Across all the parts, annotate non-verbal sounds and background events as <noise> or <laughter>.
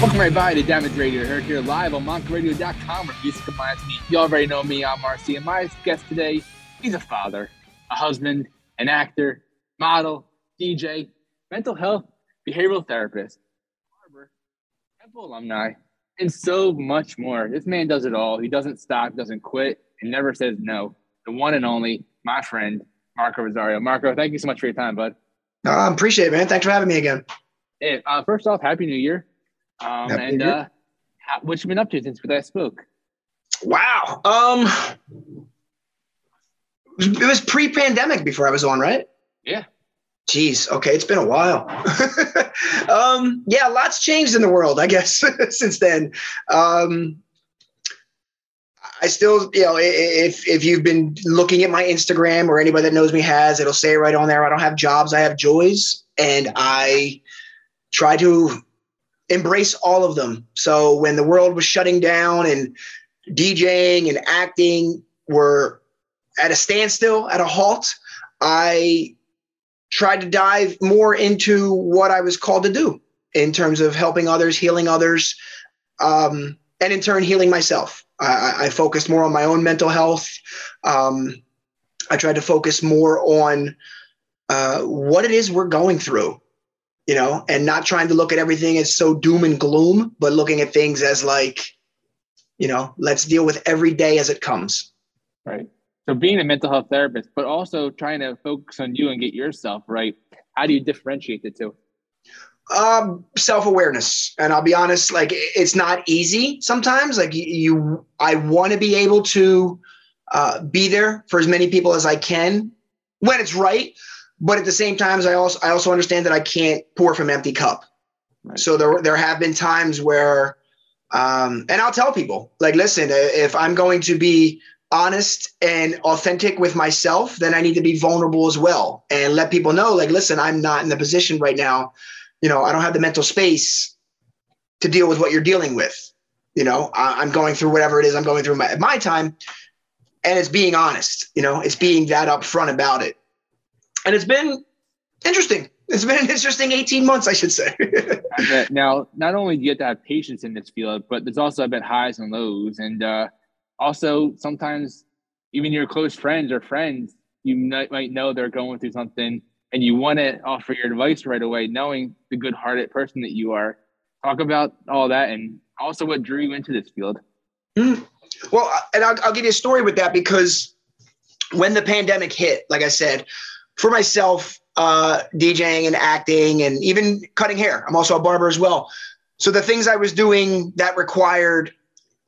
Welcome right by to Damage Radio. Heard here live on monkradio.com where music reminds me. You already know me, I'm Marcy, and my guest today, he's a father, a husband, an actor, model, DJ, mental health, behavioral therapist, barber, Temple alumni, and so much more. This man does it all. He doesn't stop, doesn't quit, and never says no. The one and only, my friend, Marco Rosario. Marco, thank you so much for your time, bud. I uh, appreciate it, man. Thanks for having me again. Hey, uh, first off, Happy New Year. Um, Happy and New Year. uh, what you been up to since we last spoke? Wow. Um, it was pre-pandemic before I was on, right? Yeah. Jeez. Okay, it's been a while. <laughs> um, yeah, lots changed in the world, I guess, <laughs> since then. Um, I still, you know, if if you've been looking at my Instagram or anybody that knows me has, it'll say right on there, I don't have jobs, I have joys, and I try to embrace all of them. So when the world was shutting down and DJing and acting were at a standstill, at a halt, I tried to dive more into what I was called to do in terms of helping others, healing others, um, and in turn, healing myself. I, I- focused more on my own mental health. Um, I tried to focus more on uh, what it is we're going through, you know, and not trying to look at everything as so doom and gloom, but looking at things as like, you know, let's deal with every day as it comes. Right. So being a mental health therapist, but also trying to focus on you and get yourself right. How do you differentiate the two? um self-awareness and i'll be honest like it's not easy sometimes like you, you i want to be able to uh, be there for as many people as i can when it's right but at the same time i also i also understand that i can't pour from empty cup Right. so there there have been times where um and i'll tell people like listen if i'm going to be honest and authentic with myself then i need to be vulnerable as well and let people know like listen i'm not in the position right now you know, I don't have the mental space to deal with what you're dealing with. You know, I, I'm going through whatever it is I'm going through my, at my time, and it's being honest. You know, it's being that upfront about it, and it's been interesting. It's been an interesting 18 months, I should say. I. Now, not only do you have to have patience in this field, but there's also I bet highs and lows, and uh, also sometimes even your close friends or friends you might, might know they're going through something, and you want to offer your advice right away, knowing the good-hearted person that you are. Talk about all that, and also what drew you into this field. well, and I'll, I'll give you a story with that because when the pandemic hit, like I said, for myself, uh, DJing and acting and even cutting hair, I'm also a barber as well. So the things I was doing that required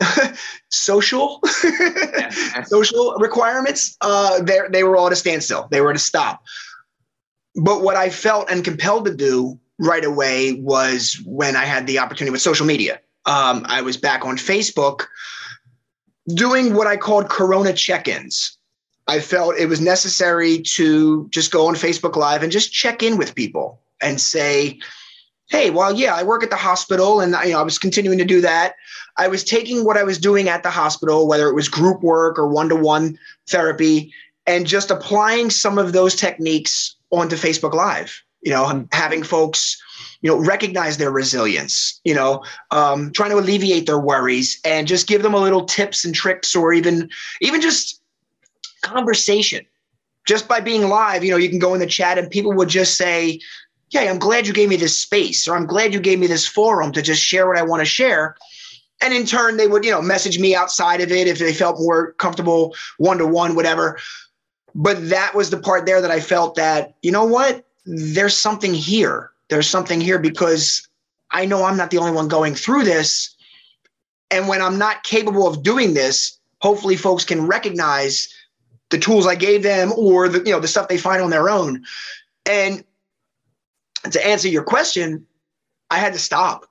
<laughs> social <laughs> social requirements, uh, they they were all at a standstill. They were at a stop. But what I felt and compelled to do right away was when I had the opportunity with social media. Um, I was back on Facebook doing what I called Corona check-ins. I felt it was necessary to just go on Facebook Live and just check in with people and say, "Hey, well, yeah, I work at the hospital, and you know, I was continuing to do that. I was taking what I was doing at the hospital, whether it was group work or one-to-one therapy, and just applying some of those techniques onto Facebook Live. You know, having folks, you know, recognize their resilience. You know, um, trying to alleviate their worries and just give them a little tips and tricks, or even even just conversation. Just by being live, you know, you can go in the chat and people would just say, "Yeah, I'm glad you gave me this space," or "I'm glad you gave me this forum to just share what I want to share." And in turn, they would, you know, message me outside of it if they felt more comfortable one to one, whatever but that was the part there that I felt that, you know what? There's something here. There's something here because I know I'm not the only one going through this. And when I'm not capable of doing this, hopefully folks can recognize the tools I gave them or the, you know, the stuff they find on their own. And to answer your question, I had to stop.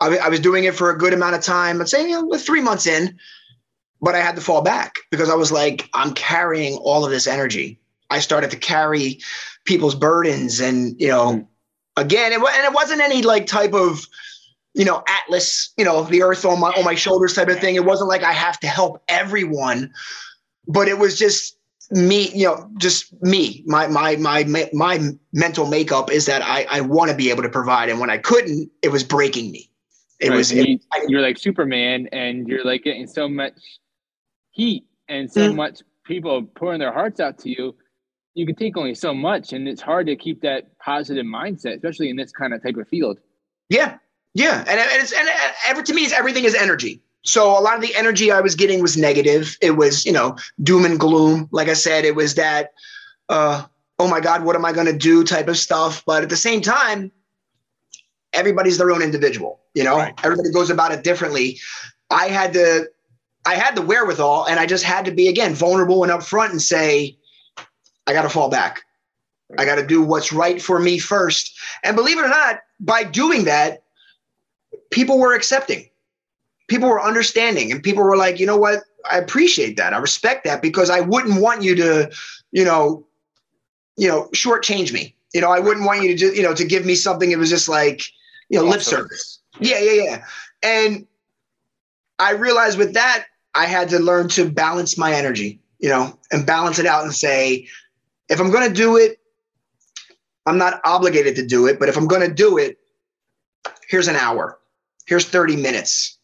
I, I was doing it for a good amount of time. Let's say, you know, three months in, but I had to fall back because I was like, I'm carrying all of this energy. I started to carry people's burdens, and you know, again, it, and it wasn't any like type of, you know, atlas, you know, the earth on my on my shoulders type of thing. It wasn't like I have to help everyone, but it was just me, you know, just me, my my my my mental makeup is that I I want to be able to provide, and when I couldn't, it was breaking me. It right. was. You, are like Superman, and you're like getting so much heat and so mm. much people pouring their hearts out to you. You can take only so much, and it's hard to keep that positive mindset, especially in this kind of type of field. Yeah, yeah, and, and it's and ever to me, it's everything is energy. So a lot of the energy I was getting was negative. It was, you know, doom and gloom. Like I said, it was that, uh, oh my God, what am I going to do type of stuff. But at the same time, everybody's their own individual. You know, right. everybody goes about it differently. I had to, I had the wherewithal, and I just had to be again vulnerable and upfront and say, I got to fall back. I got to do what's right for me first. And believe it or not, by doing that, people were accepting people were understanding and people were like, you know what? I appreciate that. I respect that because I wouldn't want you to, you know, you know, shortchange me. You know, I wouldn't want you to just, you know, to give me something. It was just like, you know, lip service. Yeah, yeah, yeah. And I realized with that, I had to learn to balance my energy, you know, and balance it out and say, if I'm going to do it, I'm not obligated to do it, but if I'm going to do it, here's an hour, here's 30 minutes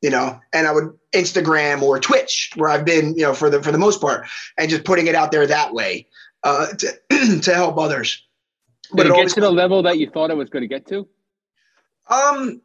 you know, and I would Instagram or Twitch, where I've been, you know, for the for the most part, and just putting it out there that way uh, to <clears throat> to help others. Did but it, it get to the level that you thought it was going to get to? Um,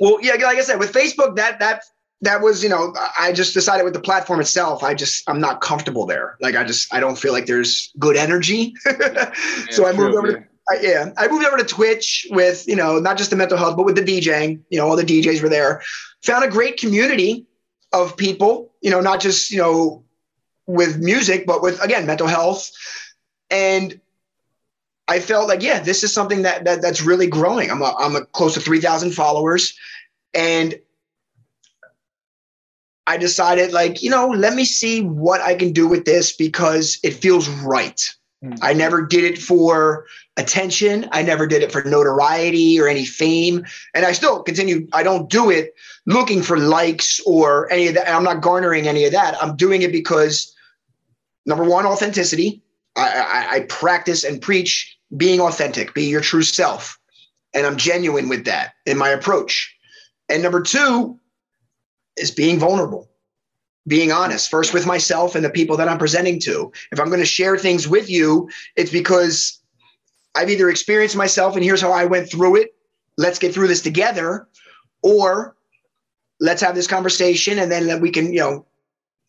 well, yeah, like I said, with Facebook, that that that was, you know, I just decided with the platform itself, I just I'm not comfortable there. Like I just I don't feel like there's good energy, <laughs> yeah, so I moved true, over to I, yeah, I moved over to Twitch with, you know, not just the mental health, but with the DJing. You know, all the DJs were there. Found a great community of people, you know, not just, you know, with music, but with, again, mental health. And I felt like, yeah, this is something that, that that's really growing. I'm a, I'm a close to 3,000 followers. And I decided, like, you know, let me see what I can do with this because it feels right. Mm. I never did it for attention. I never did it for notoriety or any fame. And I still continue, I don't do it looking for likes or any of that. I'm not garnering any of that. I'm doing it because number one, authenticity. I, I, I practice and preach being authentic, be your true self. And I'm genuine with that in my approach. And number two is being vulnerable being honest first with myself and the people that I'm presenting to. If I'm going to share things with you, it's because I've either experienced myself and here's how I went through it. Let's get through this together, or let's have this conversation and then we can, you know,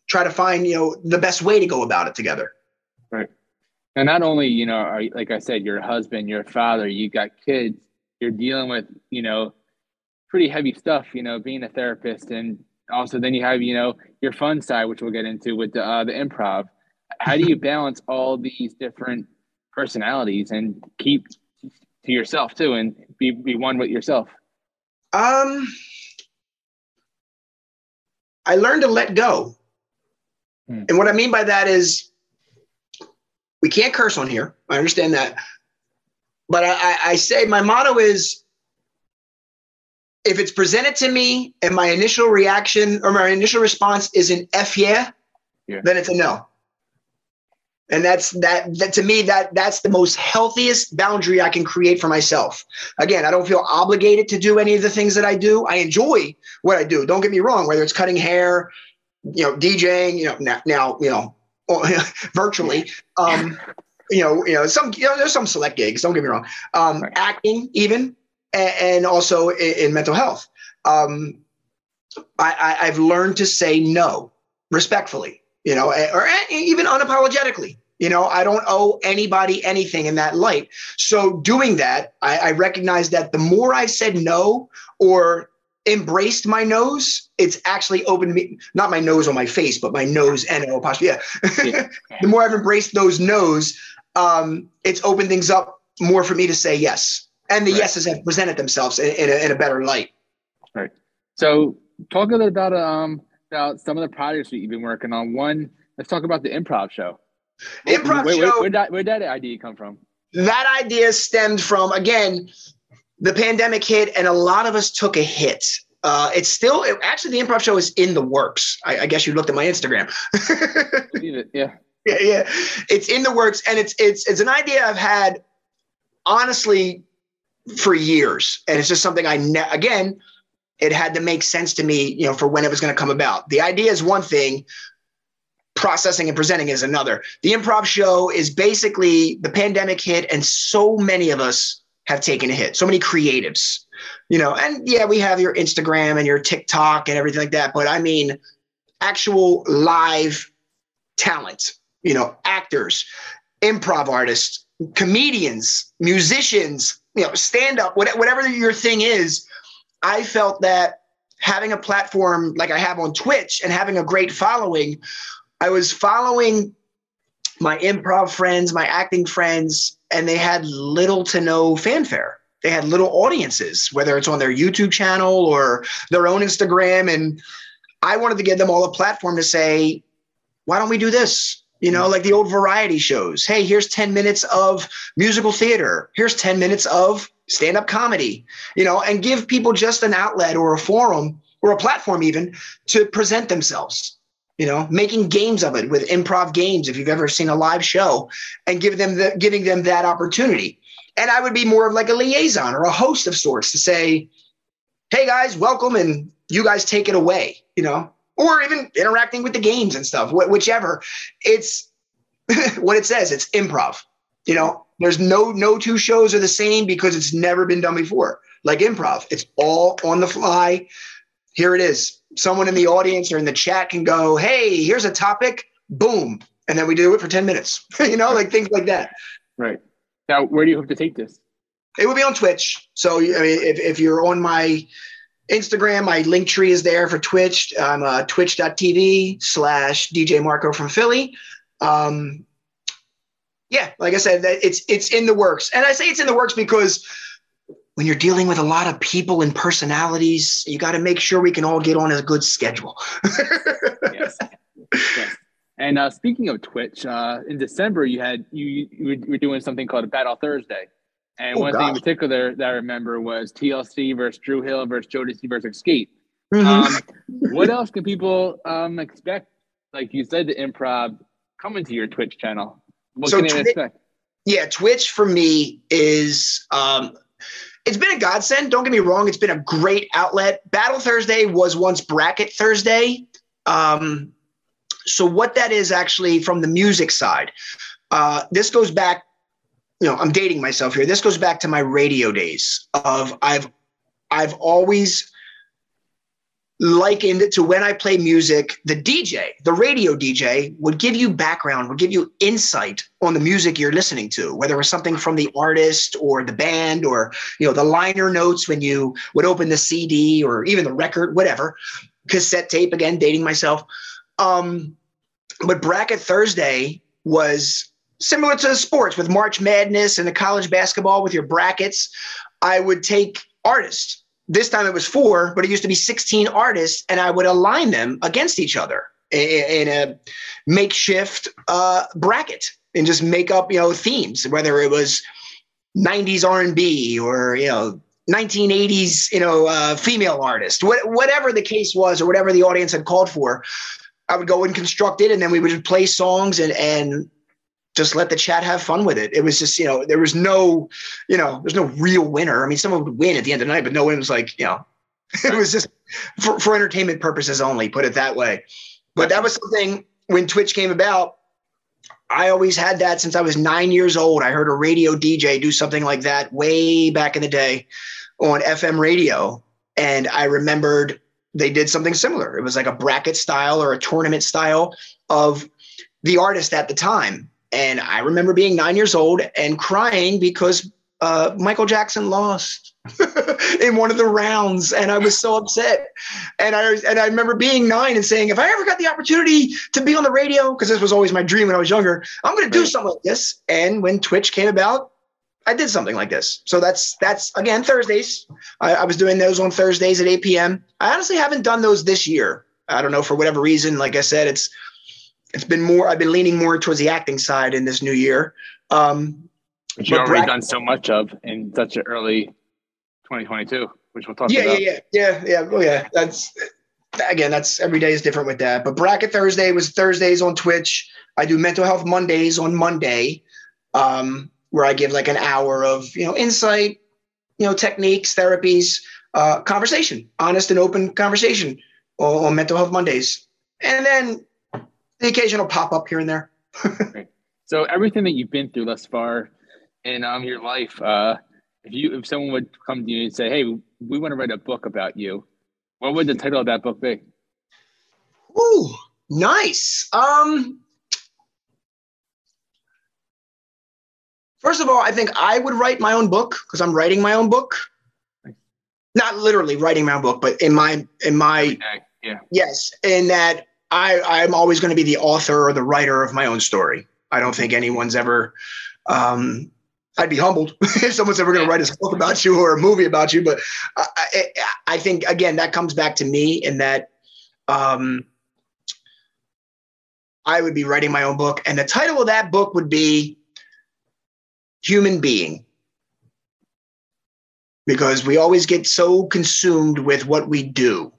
try to find, you know, the best way to go about it together. Right. And not only, you know, are, like I said, your husband, your father, you got kids, you're dealing with, you know, pretty heavy stuff, you know, being a therapist and also then you have you know your fun side which we'll get into with the, uh, the improv. How do you <laughs> balance all these different personalities and keep to yourself too and be, be one with yourself? Um i learned to let go. Hmm. and what i mean by that is we can't curse on here. I understand that. But I, I say my motto is if it's presented to me and my initial reaction or my initial response is an F yeah, yeah. then it's a no. And that's that, that to me, that that's the most healthiest boundary I can create for myself. Again, I don't feel obligated to do any of the things that I do. I enjoy what I do. Don't get me wrong, whether it's cutting hair, you know, DJing, you know, now, now you know, <laughs> virtually. Um, you know, you know, some you know, there's some select gigs. Don't get me wrong. Um, right. Acting, even and, also in, mental health. Um, I, I, have learned to say no respectfully, you know, or even unapologetically. You know, I don't owe anybody anything in that light. So doing that, I, I recognize that the more I've said no or embraced my nose, it's actually opened me, not my nose on my face, but my nose and O apostrophe. Yeah. yeah. <laughs> the more I've embraced those no's, um, it's opened things up more for me to say yes and the right. yeses have presented themselves in, in, a, in, a, better light. Right. So talk a little about um about some of the projects that you've been working on. One, let's talk about the improv show. Improv where, show. Where, where, that, where that idea come from? That idea stemmed from again, the pandemic hit, and a lot of us took a hit. Uh, it's still it, actually the improv show is in the works. I, I guess you looked at my Instagram. <laughs> It, yeah. yeah, yeah. It's in the works, and it's it's it's an idea I've had honestly for years, and it's just something I ne- again. It had to make sense to me, you know, for when it was going to come about. The idea is one thing, processing and presenting is another. The improv show is basically the pandemic hit, and so many of us have taken a hit. So many creatives, you know, and yeah, we have your Instagram and your TikTok and everything like that. But I mean, actual live talent, you know, actors, improv artists, comedians, musicians, you know, stand up, whatever your thing is. I felt that having a platform like I have on Twitch and having a great following, I was following my improv friends, my acting friends, and they had little to no fanfare. They had little audiences, whether it's on their YouTube channel or their own Instagram. And I wanted to give them all a platform to say, why don't we do this? You know, mm. like the old variety shows. Hey, here's 10 minutes of musical theater. Here's 10 minutes of stand up comedy, you know, and give people just an outlet or a forum or a platform even to present themselves. You know making games of it with improv games if you've ever seen a live show and give them the, giving them that opportunity. And i would be more of like a liaison or a host of sorts to say hey guys welcome and you guys take it away you know or even interacting with the games and stuff wh- whichever. It's <laughs> what it says it's improv. You know there's no no two shows are the same because it's never been done before. Like improv it's all on the fly. Here it is. Someone in the audience or in the chat can go hey here's a topic. Boom. And then we do it for 10 minutes. <laughs> You know like things like that. Right. Now where do you hope to take this? It would be on twitch. So i mean if, if you're on my Instagram, my Linktree is there for Twitch. I'm uh, twitch.tv slash DJ Marco from Philly. Um, yeah, like I said, it's it's in the works, and I say it's in the works because when you're dealing with a lot of people and personalities, you got to make sure we can all get on a good schedule. <laughs> yes. yes. And uh, speaking of Twitch, uh, in December you had you, you were doing something called a Battle Thursday. And oh, one gosh. thing in particular that I remember was TLC versus Dru Hill versus Jodeci versus Xscape. Mm-hmm. Um, what else can people um, expect? Like you said, the improv coming to your Twitch channel. What so can they expect? Yeah, Twitch for me is um, it's been a godsend. Don't get me wrong; it's been a great outlet. Battle Thursday was once Bracket Thursday. Um, so what that is actually from the music side, uh, this goes back you know, I'm dating myself here. This goes back to my radio days of I've I've always likened it to when I play music, the DJ, the radio DJ would give you background, would give you insight on the music you're listening to, whether it was something from the artist or the band or, you know, the liner notes when you would open the CD or even the record, whatever, cassette tape, again, dating myself. Um, but Bracket Thursday was similar to sports with March Madness and the college basketball with your brackets. I would take artists. This time it was four, but it used to be 16 artists, and I would align them against each other in, a makeshift uh, bracket and just make up, you know, themes, whether it was 90s R&B or, you know, 1980s, you know, uh, female artist, whatever the case was, or whatever the audience had called for, I would go and construct it, and then we would play songs and and just let the chat have fun with it. It was just, you know, there was no, you know, there's no real winner. I mean, someone would win at the end of the night, but no one was like, you know, <laughs> it was just for, for entertainment purposes only, put it that way. But that was something when Twitch came about. I always had that since I was nine years old. I heard a radio DJ do something like that way back in the day on FM radio. And I remembered they did something similar. It was like a bracket style or a tournament style of the artist at the time. And I remember being nine years old and crying because uh, Michael Jackson lost <laughs> in one of the rounds, and I was so upset. And I and I remember being nine and saying, if I ever got the opportunity to be on the radio, because this was always my dream when I was younger, I'm going to do something like this. And when Twitch came about, I did something like this. So that's that's again Thursdays. I, I was doing those on Thursdays at 8 p.m. I honestly haven't done those this year. I don't know for whatever reason. Like I said, it's it's been more i've been leaning more towards the acting side in this new year. Um which you've already done so much of in such an early 2022 which we'll talk yeah, about. yeah yeah. Yeah yeah. Oh yeah. That's again, that's every day is different with that. But Bracket Thursday was Thursdays on Twitch. I do Mental Health Mondays on Monday, um, where I give like an hour of you know insight, you know techniques, therapies, uh, conversation, honest and open conversation on, on Mental Health Mondays, and then the occasional pop up here and there. <laughs> so everything that you've been through thus far in um, your life, uh, if you if someone would come to you and say, "Hey, we want to write a book about you," what would the title of that book be? Ooh, nice. Um, first of all, I think I would write my own book because I'm writing my own book. Not literally writing my own book, but in my in my yeah yes, in that I I'm always going to be the author or the writer of my own story. I don't think anyone's ever um, I'd be humbled <laughs> if someone's ever going to write a book about you or a movie about you. But I, I, I think again that comes back to me in that um, I would be writing my own book, and the title of that book would be "Human Being," because we always get so consumed with what we do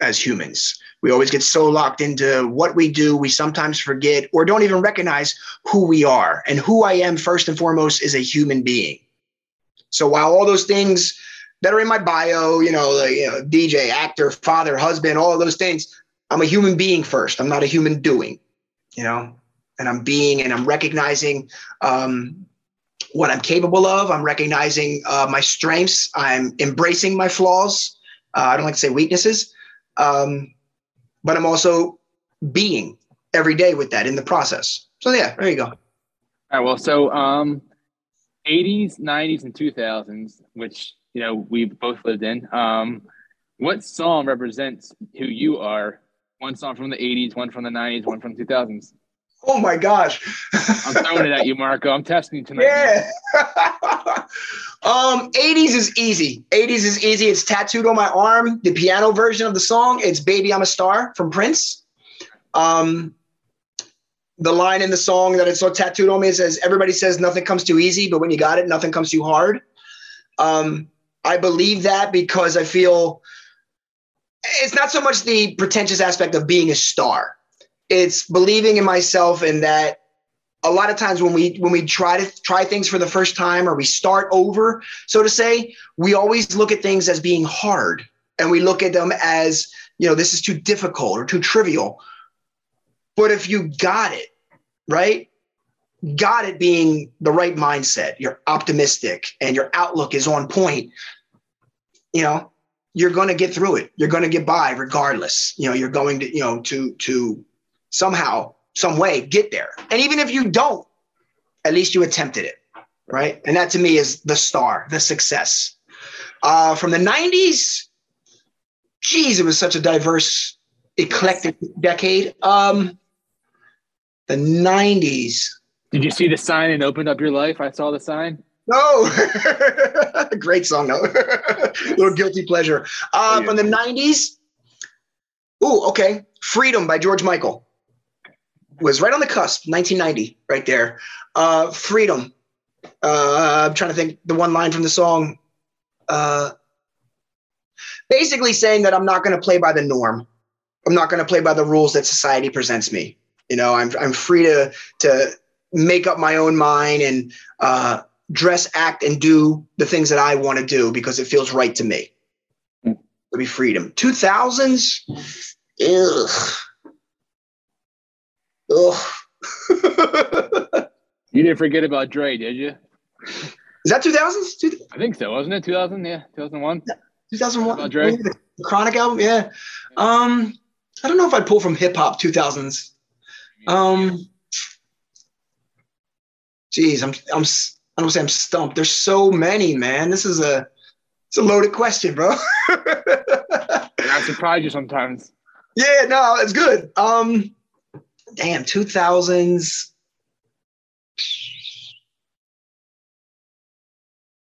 as humans. We always get so locked into what we do, we sometimes forget or don't even recognize who we are. And who I am, first and foremost, is a human being. So while all those things that are in my bio, you know, like, you know, DJ, actor, father, husband, all those things, I'm a human being first. I'm not a human doing, you know, and I'm being and I'm recognizing um, what I'm capable of. I'm recognizing uh, my strengths. I'm embracing my flaws. Uh, I don't like to say weaknesses. Um, but I'm also being every day with that in the process. So yeah, there you go. All right. Well, so um, 80s, 90s, and 2000s, which you know we both lived in. Um, what song represents who you are? One song from the 80s, one from the 90s, one from the 2000s. Oh my gosh! I'm throwing it at you, Marco. I'm testing you tonight. <laughs> Yeah. Um, 80s is easy. 80s is easy. It's tattooed on my arm. The piano version of the song. It's "Baby I'm a Star" from Prince. Um, the line in the song that it's so tattooed on me says, "Everybody says nothing comes too easy, but when you got it, nothing comes too hard." Um, I believe that because I feel it's not so much the pretentious aspect of being a star it's believing in myself and that a lot of times when we when we try to try things for the first time or we start over so to say we always look at things as being hard and we look at them as you know this is too difficult or too trivial. But if you got it right? Got it being the right mindset you're optimistic and your outlook is on point you know you're going to get through it. You're going to get by regardless. You know you're going to you know to to somehow, some way get there. And even if you don't, at least you attempted it, right? And that to me is the star, the success. Uh, from the 90s, geez, it was such a diverse, eclectic decade. Um, the 90s. Did you see the sign and opened up your life? I saw the sign. No, <laughs> great song though. <laughs> Little guilty pleasure. Uh, from the 90s. Ooh, okay. Freedom by George Michael was right on the cusp, 1990, right there. Uh, freedom. Uh, I'm trying to think the one line from the song. Uh, basically saying that I'm not going to play by the norm. I'm not going to play by the rules that society presents me. You know, I'm I'm free to to make up my own mind and uh, dress, act, and do the things that I want to do because it feels right to me. It'll be freedom. 2000s. Ugh Oh. <laughs> you didn't forget about Dre, did you? Is that 2000s? I think so, wasn't it? 2000, yeah, 2001. 2001. Dre. The Chronic album, yeah. Um, I don't know if I'd pull from hip hop 2000s. Um, geez, I'm I'm I don't say I'm stumped. There's so many, man. This is a it's a loaded question, bro. <laughs> I surprise you sometimes. Yeah, no, it's good. Um, damn, 2000s.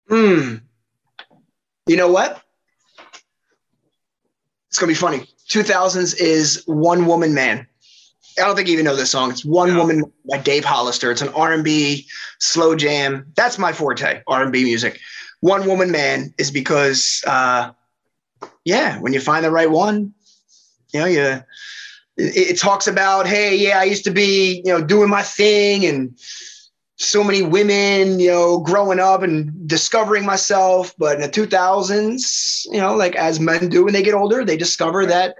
Hmm. You know what? It's gonna be funny. 2000s is One Woman Man. I don't think you even know this song. It's One yeah. Woman by Dave Hollister. It's an R&B slow jam. That's my forte, R&B music. One Woman Man is because, uh, yeah, when you find the right one, You know, yeah. It, it talks about, hey, yeah, I used to be, you know, doing my thing and so many women, you know, growing up and discovering myself. But in the 2000s, you know, like as men do when they get older, they discover that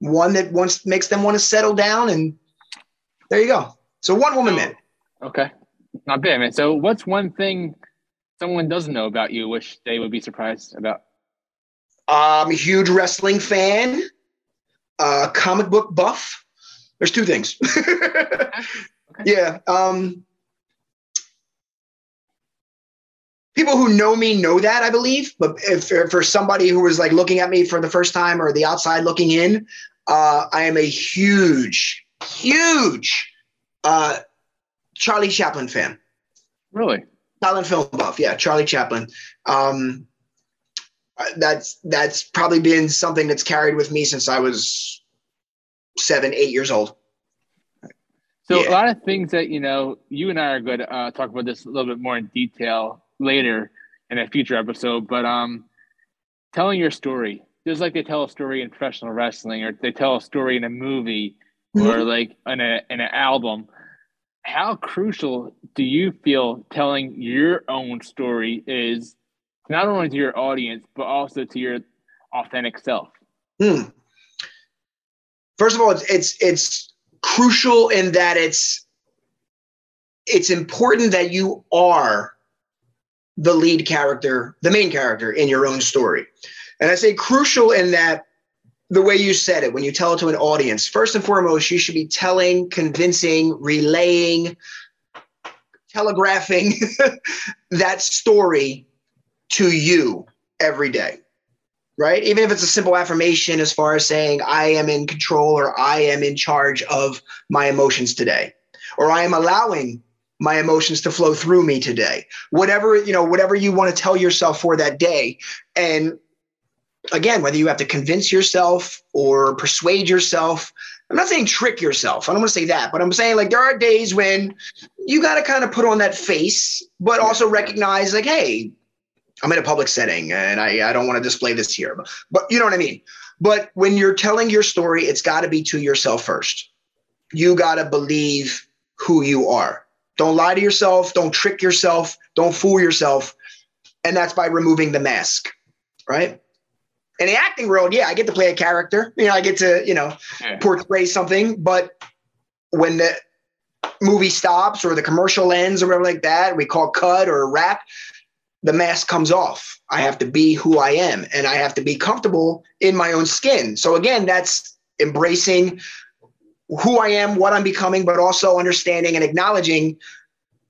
one that once makes them want to settle down. And there you go. So one woman man. Okay. Not bad, man. So what's one thing someone doesn't know about you, wish they would be surprised about? I'm a huge wrestling fan, uh, comic book buff. There's two things. <laughs> okay. Yeah. Um, people who know me know that I believe, but if for somebody who was like looking at me for the first time or the outside looking in, uh, I am a huge, huge uh, Charlie Chaplin fan. Really? Silent film buff, yeah, Charlie Chaplin. Um, that's that's probably been something that's carried with me since I was seven, eight years old. So yeah. a lot of things that you know, you and I are going to uh, talk about this a little bit more in detail later in a future episode. But um, telling your story, just like they tell a story in professional wrestling, or they tell a story in a movie, mm-hmm. or like in a in an album. How crucial do you feel telling your own story is not only to your audience but also to your authentic self? Hmm. First of all, it's, it's it's crucial in that it's it's important that you are the lead character, the main character in your own story. And I say crucial in that the way you said it, when you tell it to an audience, first and foremost, you should be telling, convincing, relaying, telegraphing <laughs> that story to you every day, right? Even if it's a simple affirmation as far as saying, I am in control or I am in charge of my emotions today, or I am allowing my emotions to flow through me today. Whatever you know whatever you want to tell yourself for that day. And again whether you have to convince yourself or persuade yourself i'm not saying trick yourself i don't want to say that but i'm saying like there are days when you got to kind of put on that face but also recognize like hey i'm in a public setting and i, I don't want to display this here but, but you know what i mean but when you're telling your story it's got to be to yourself first you got to believe who you are don't lie to yourself. Don't trick yourself. Don't fool yourself. And that's by removing the mask, right? In the acting world, yeah, I get to play a character. You know, I get to, you know, yeah. portray something. But when the movie stops or the commercial ends or whatever like that, we call cut or wrap, the mask comes off. I have to be who I am and I have to be comfortable in my own skin. So again, that's embracing who I am, what I'm becoming, but also understanding and acknowledging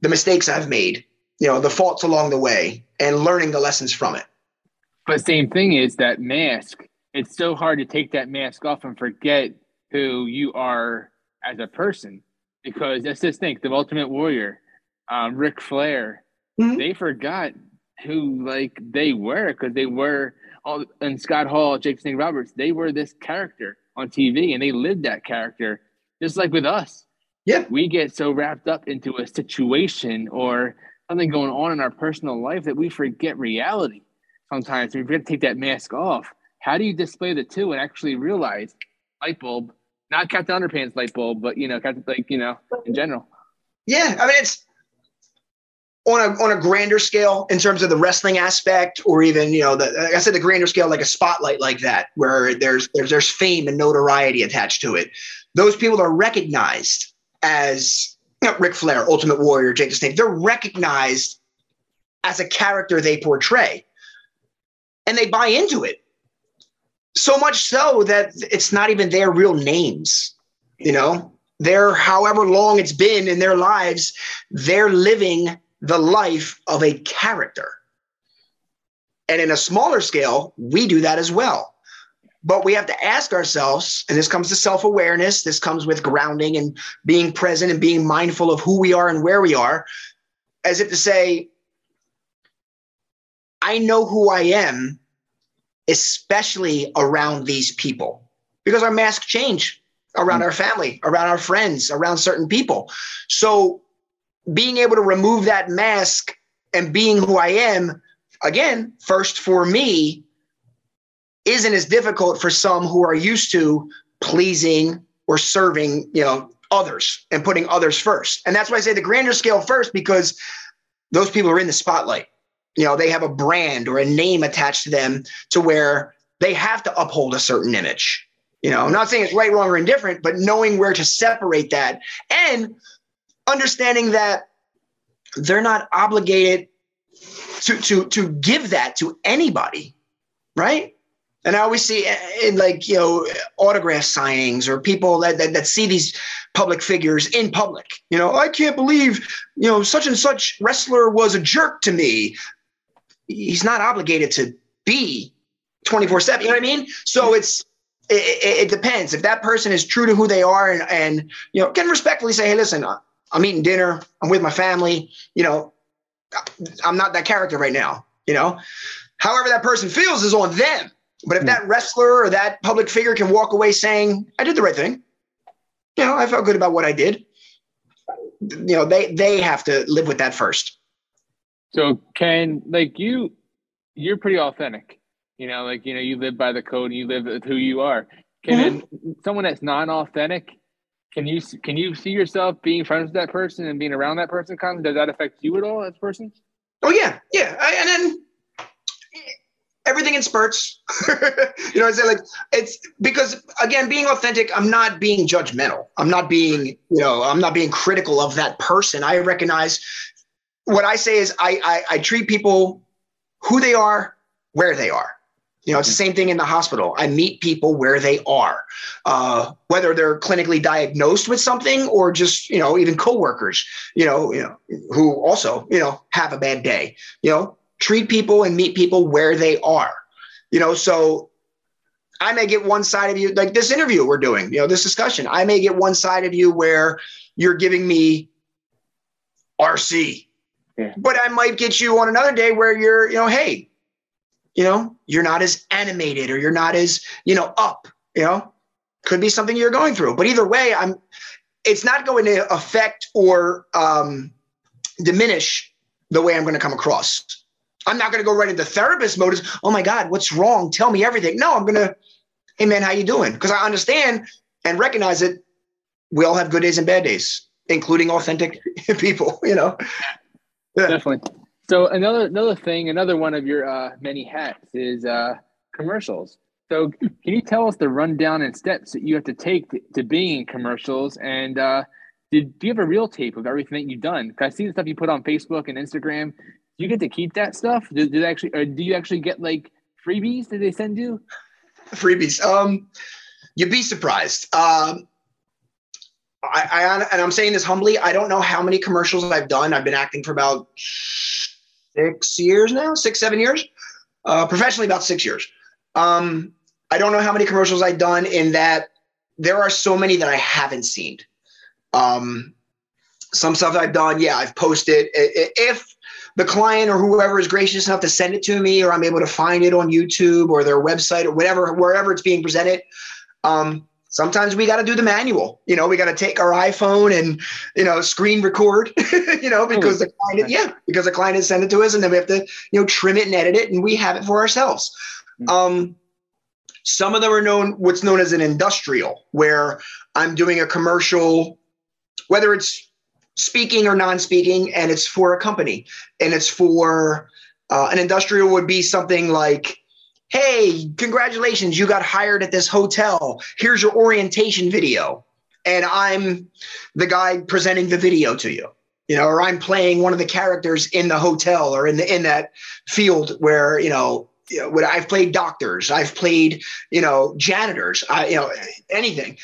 the mistakes I've made, you know, the faults along the way and learning the lessons from it. But same thing is that mask. It's so hard to take that mask off and forget who you are as a person because let's just think the Ultimate Warrior, um, Ric Flair, mm-hmm. they forgot who like they were because they were all and Scott Hall, Jake Snake Roberts, they were this character on TV and they lived that character just like with us. Yeah. We get so wrapped up into a situation or something going on in our personal life that we forget reality. Sometimes we forget to take that mask off. How do you display the two and actually realize light bulb, not Captain Underpants light bulb, but you know, Captain, like you know, in general. Yeah, I mean it's on a on a grander scale in terms of the wrestling aspect, or even you know, the I said, the grander scale, like a spotlight like that, where there's there's there's fame and notoriety attached to it those people are recognized as you know, Ric Flair, Ultimate Warrior, Jake the Snake. They're recognized as a character they portray, and they buy into it. So much so that it's not even their real names. You know, they're however long it's been in their lives, they're living the life of a character. And in a smaller scale, we do that as well. But we have to ask ourselves, and this comes to self awareness, this comes with grounding and being present and being mindful of who we are and where we are, as if to say, I know who I am, especially around these people, because our masks change around mm-hmm. our family, around our friends, around certain people. So being able to remove that mask and being who I am, again, first for me, isn't as difficult for some who are used to pleasing or serving, you know, others and putting others first. And that's why I say the grander scale first, because those people are in the spotlight. You know, they have a brand or a name attached to them to where they have to uphold a certain image. You know, I'm not saying it's right, wrong, or indifferent, but knowing where to separate that and understanding that they're not obligated to to to give that to anybody, right? And I always see in like, you know, autograph signings or people that, that, that, see these public figures in public, you know, I can't believe, you know, such and such wrestler was a jerk to me. He's not obligated to be 24 seven. You know what I mean? So it's, it, it, depends. If that person is true to who they are and, and, you know, can respectfully say, Hey, listen, I'm eating dinner. I'm with my family. You know, I'm not that character right now, you know, however that person feels is on them but if hmm. that wrestler or that public figure can walk away saying, I did the right thing, you know, I felt good about what I did, you know, they they have to live with that first. So Ken, like you you're pretty authentic. You know, like you know, you live by the code and you live with who you are. Can mm-hmm. someone that's non-authentic, can you can you see yourself being friends with that person and being around that person? Does that affect you at all as a person? Oh yeah, yeah. I, and then everything in spurts. <laughs> you know, I say like it's because again, being authentic, I'm not being judgmental. I'm not being, you know, I'm not being critical of that person. I recognize what I say is I I, I treat people who they are, where they are. You know, it's the same thing in the hospital. I meet people where they are, uh, whether they're clinically diagnosed with something or just, you know, even coworkers, you know, you know, who also, you know, have a bad day. You know, treat people and meet people where they are. You know, so I may get one side of you, like this interview we're doing, you know, this discussion. I may get one side of you where you're giving me RC, yeah. but I might get you on another day where you're, you know, hey, you know, you're not as animated or you're not as, you know, up, you know, could be something you're going through. But either way, I'm, it's not going to affect or um, diminish the way I'm going to come across. I'm not going to go right into therapist mode. Is, oh my God, what's wrong? Tell me everything. No, I'm going to, hey man, how you doing? Because I understand and recognize it. We all have good days and bad days, including authentic <laughs> people. You know, yeah. definitely. So another another thing, another one of your uh, many hats is uh, commercials. So can you tell us the rundown and steps that you have to take to, to being in commercials? And uh, did do you have a reel tape of everything that you've done? Cause I see the stuff you put on Facebook and Instagram Do you get to keep that stuff? Do, do actually, or do you actually get like freebies that they send you? Freebies. Um, you'd be surprised. Um, I, I and I'm saying this humbly. I don't know how many commercials I've done. I've been acting for about six years now, six seven years. Uh, professionally, about six years. Um, I don't know how many commercials I've done. In that, there are so many that I haven't seen. Um, some stuff I've done, yeah, I've posted. If the client or whoever is gracious enough to send it to me, or I'm able to find it on YouTube or their website or whatever, wherever it's being presented. Um, sometimes we got to do the manual. You know, we got to take our iPhone and you know screen record. <laughs> you know, because the client, yeah, because the client has sent it to us, and then we have to you know trim it and edit it, and we have it for ourselves. Mm-hmm. Um, some of them are known what's known as an industrial, where I'm doing a commercial, whether it's speaking or non-speaking, and it's for a company, and it's for uh, an industrial would be something like, "Hey, congratulations, you got hired at this hotel. Here's your orientation video," and I'm the guy presenting the video to you. You know, or I'm playing one of the characters in the hotel or in the in that field where you know you know, I've played doctors, I've played, you know, janitors, I, you know, anything.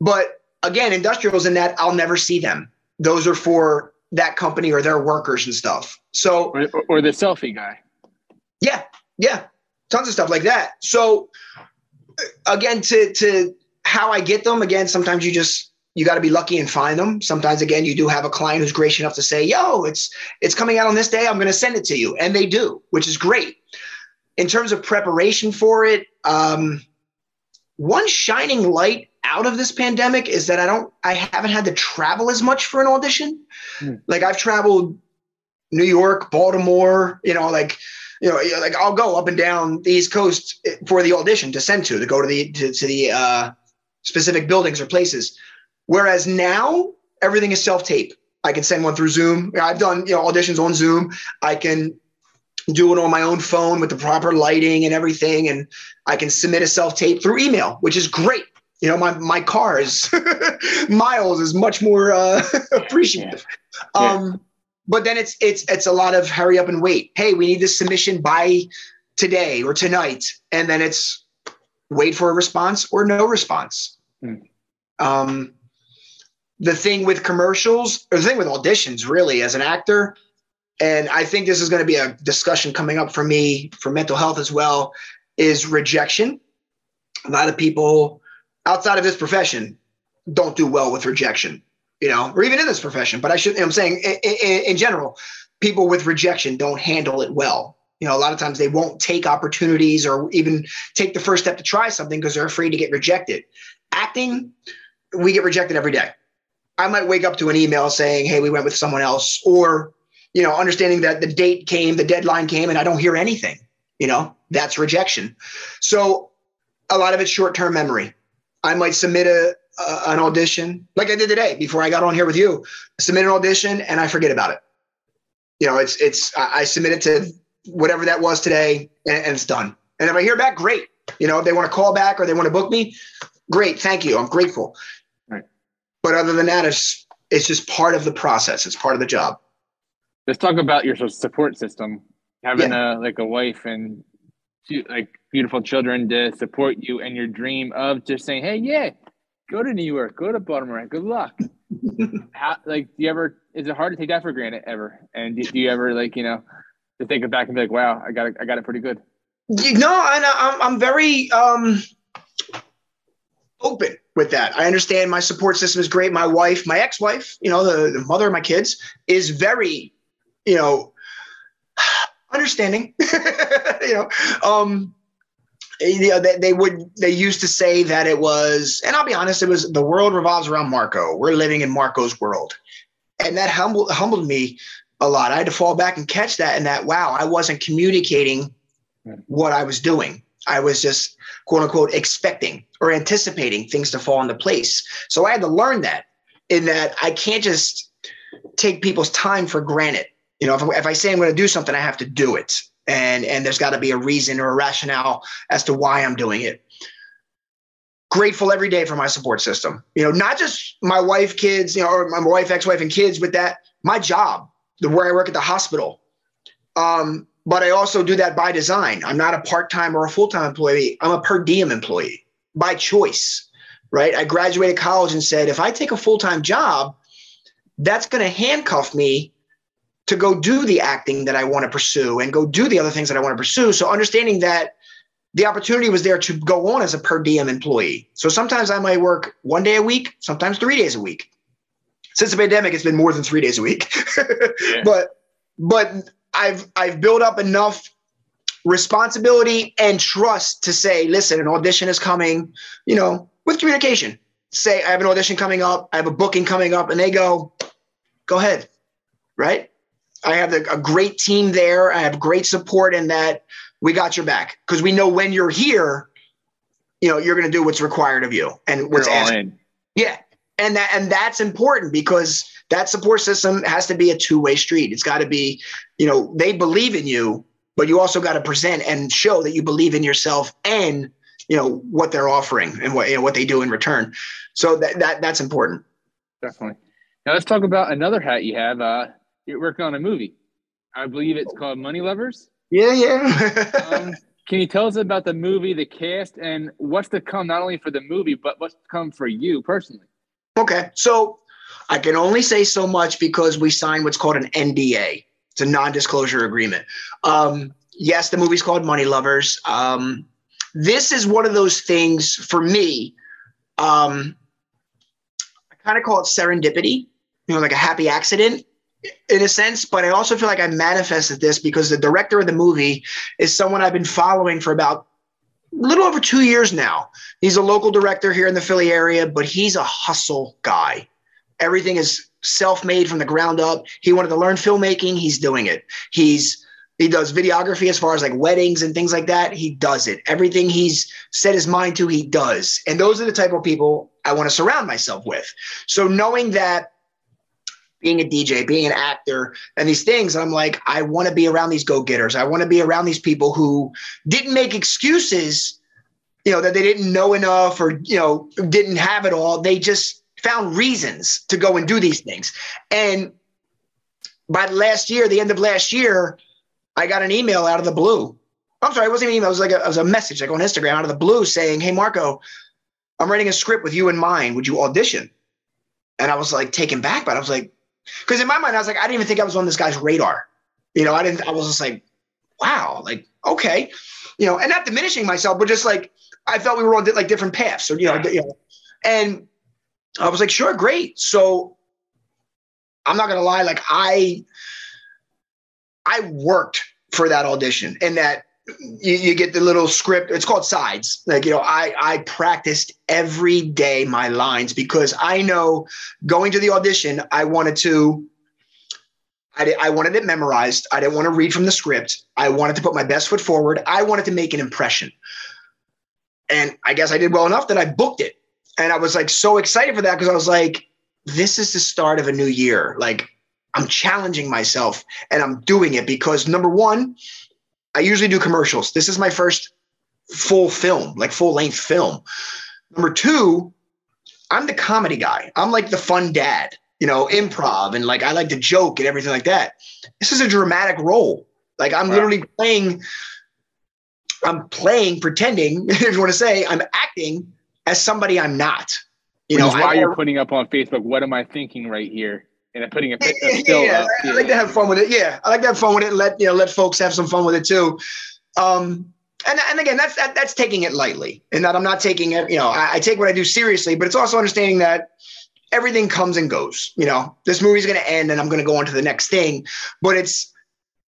But again, industrials in that I'll never see them those are for that company or their workers and stuff. So or, or the selfie guy. Yeah, yeah, tons of stuff like that. So again, to to how I get them, again, sometimes you just you got to be lucky and find them. Sometimes again, you do have a client who's gracious enough to say, "Yo, it's it's coming out on this day. I'm going to send it to you," and they do, which is great. In terms of preparation for it, um, one shining light out of this pandemic is that I don't I haven't had to travel as much for an audition. Mm. Like I've traveled New York, Baltimore, you know, like you know, like I'll go up and down the East Coast for the audition to send to to go to the to, to the uh specific buildings or places. Whereas now everything is self tape. I can send one through Zoom. I've done you know auditions on Zoom. I can do it on my own phone with the proper lighting and everything, and I can submit a self tape through email, which is great. You know, my my cars <laughs> miles is much more uh, <laughs> appreciative. Yeah. Um, but then it's it's it's a lot of hurry up and wait. Hey, we need this submission by today or tonight, and then it's wait for a response or no response. Hmm. Um, the thing with commercials, or the thing with auditions, really, as an actor, and I think this is going to be a discussion coming up for me for mental health as well, is rejection. A lot of people outside of this profession don't do well with rejection, you know, or even in this profession. But I should, I'm saying in, in, in general, people with rejection don't handle it well. You know, a lot of times they won't take opportunities or even take the first step to try something because they're afraid to get rejected. Acting, we get rejected every day. I might wake up to an email saying, "Hey, we went with someone else," or you know, understanding that the date came, the deadline came, and I don't hear anything. You know, that's rejection. So a lot of it's short-term memory. I might submit a, a an audition like I did today before I got on here with you. Submit an audition and I forget about it. You know, it's it's I, I submit it to whatever that was today and, and it's done. And if I hear back, great. You know, if they want to call back or they want to book me, great. Thank you. I'm grateful. Right. But other than that, it's it's just part of the process. It's part of the job. Let's talk about your support system. Having yeah. a like a wife and two, like beautiful children to support you and your dream of just saying, "Hey, yeah, go to New York, go to Baltimore, good luck." <laughs> How, like, do you ever? Is it hard to take that for granted ever? And do, do you ever like you know to think it back and be like, "Wow, I got it, I got it pretty good." No, and I'm I'm very um open with that. I understand my support system is great. My wife, my ex-wife, you know, the, the mother of my kids, is very, you know, <sighs> understanding. <laughs> you know, um, you know, they, they would they used to say that it was, and I'll be honest, it was the world revolves around Marco. We're living in Marco's world, and that humbled humbled me a lot. I had to fall back and catch that, and that wow, I wasn't communicating what I was doing. I was just quote unquote expecting or anticipating things to fall into place. So I had to learn that in that I can't just take people's time for granted. You know, if, if I say I'm going to do something, I have to do it. And, and there's got to be a reason or a rationale as to why I'm doing it. Grateful every day for my support system. You know, not just my wife, kids, you know, or my wife, ex-wife, and kids, but that my job, the where I work at the hospital. Um, but I also do that by design. I'm not a part time or a full time employee, I'm a per diem employee by choice, right? I graduated college and said, if I take a full time job, that's going to handcuff me to go do the acting that I want to pursue and go do the other things that I want to pursue. So understanding that the opportunity was there to go on as a per diem employee. So sometimes I might work one day a week, sometimes three days a week. Since the pandemic, it's been more than three days a week. <laughs> yeah. But but I've I've built up enough responsibility and trust to say, listen, an audition is coming, you know, with communication. Say, I have an audition coming up, I have a booking coming up, and they go, go ahead, right? I have a, a great team there. I have great support in that we got your back because we know when you're here, you know, you're going to do what's required of you and what's asked. Yeah. And that, and that's important because that support system has to be a two-way street. It's got to be, you know, they believe in you, but you also got to present and show that you believe in yourself and you know what they're offering and what you know what they do in return. So that that that's important. Definitely. Now let's talk about another hat you have. Uh, you're working on a movie. I believe it's called Money Lovers. Yeah, yeah. um, can you tell us about the movie, the cast, and what's to come not only for the movie, but what's to come for you personally? Okay, so I can only say so much because we signed what's called an NDA. It's a non-disclosure agreement. Um, yes, the movie's called Money Lovers. Um, this is one of those things for me. Um, I kind of call it serendipity, you know, like a happy accident in a sense, but I also feel like I manifested this because the director of the movie is someone I've been following for about a little over two years now. He's a local director here in the Philly area, but he's a hustle guy. Everything is self-made from the ground up. He wanted to learn filmmaking. He's doing it. He's He does videography as far as like weddings and things like that. He does it. Everything he's set his mind to, he does. And those are the type of people I want to surround myself with. So knowing that being a DJ, being an actor, and these things, I'm like, I want to be around these go getters. I want to be around these people who didn't make excuses, you know, that they didn't know enough or, you know, didn't have it all. They just found reasons to go and do these things. And by the last year, the end of last year, I got an email out of the blue. I'm sorry, it wasn't an email. It was like a, it was a message like on Instagram out of the blue saying, Hey, Marco, I'm writing a script with you in mind. Would you audition? And I was like taken back, but I was like, because in my mind, I was like, I didn't even think I was on this guy's radar. You know, I didn't, I was just like, wow, like, okay. You know, and not diminishing myself, but just like, I felt we were on like different paths or, you know, you know, and I was like, sure, great. So I'm not going to lie. Like I, I worked for that audition and that you, you, get the little script. It's called sides. Like, you know, I, I practiced every day my lines because I know going to the audition, I wanted to, I, I wanted it memorized. I didn't want to read from the script. I wanted to put my best foot forward. I wanted to make an impression. And I guess I did well enough that I booked it. And I was like so excited for that because I was like, this is the start of a new year. Like I'm challenging myself and I'm doing it because number one, I usually do commercials. This is my first full film, like full length film. Number two, I'm the comedy guy. I'm like the fun dad, you know, improv and like I like to joke and everything like that. This is a dramatic role. Like I'm wow. literally playing, I'm playing, pretending, <laughs> if you want to say, I'm acting as somebody I'm not. You Which know, is why I, you're putting up on Facebook, what am I thinking right here? And I'm putting a, a still yeah, up. I like to have fun with it. Yeah, I like to have fun with it. let you know, let folks have some fun with it too. Um, and, and again, that's that, that's taking it lightly, and that I'm not taking it. You know, I, I take what I do seriously, but it's also understanding that everything comes and goes. You know, this movie's going to end, and I'm going to go on to the next thing. But it's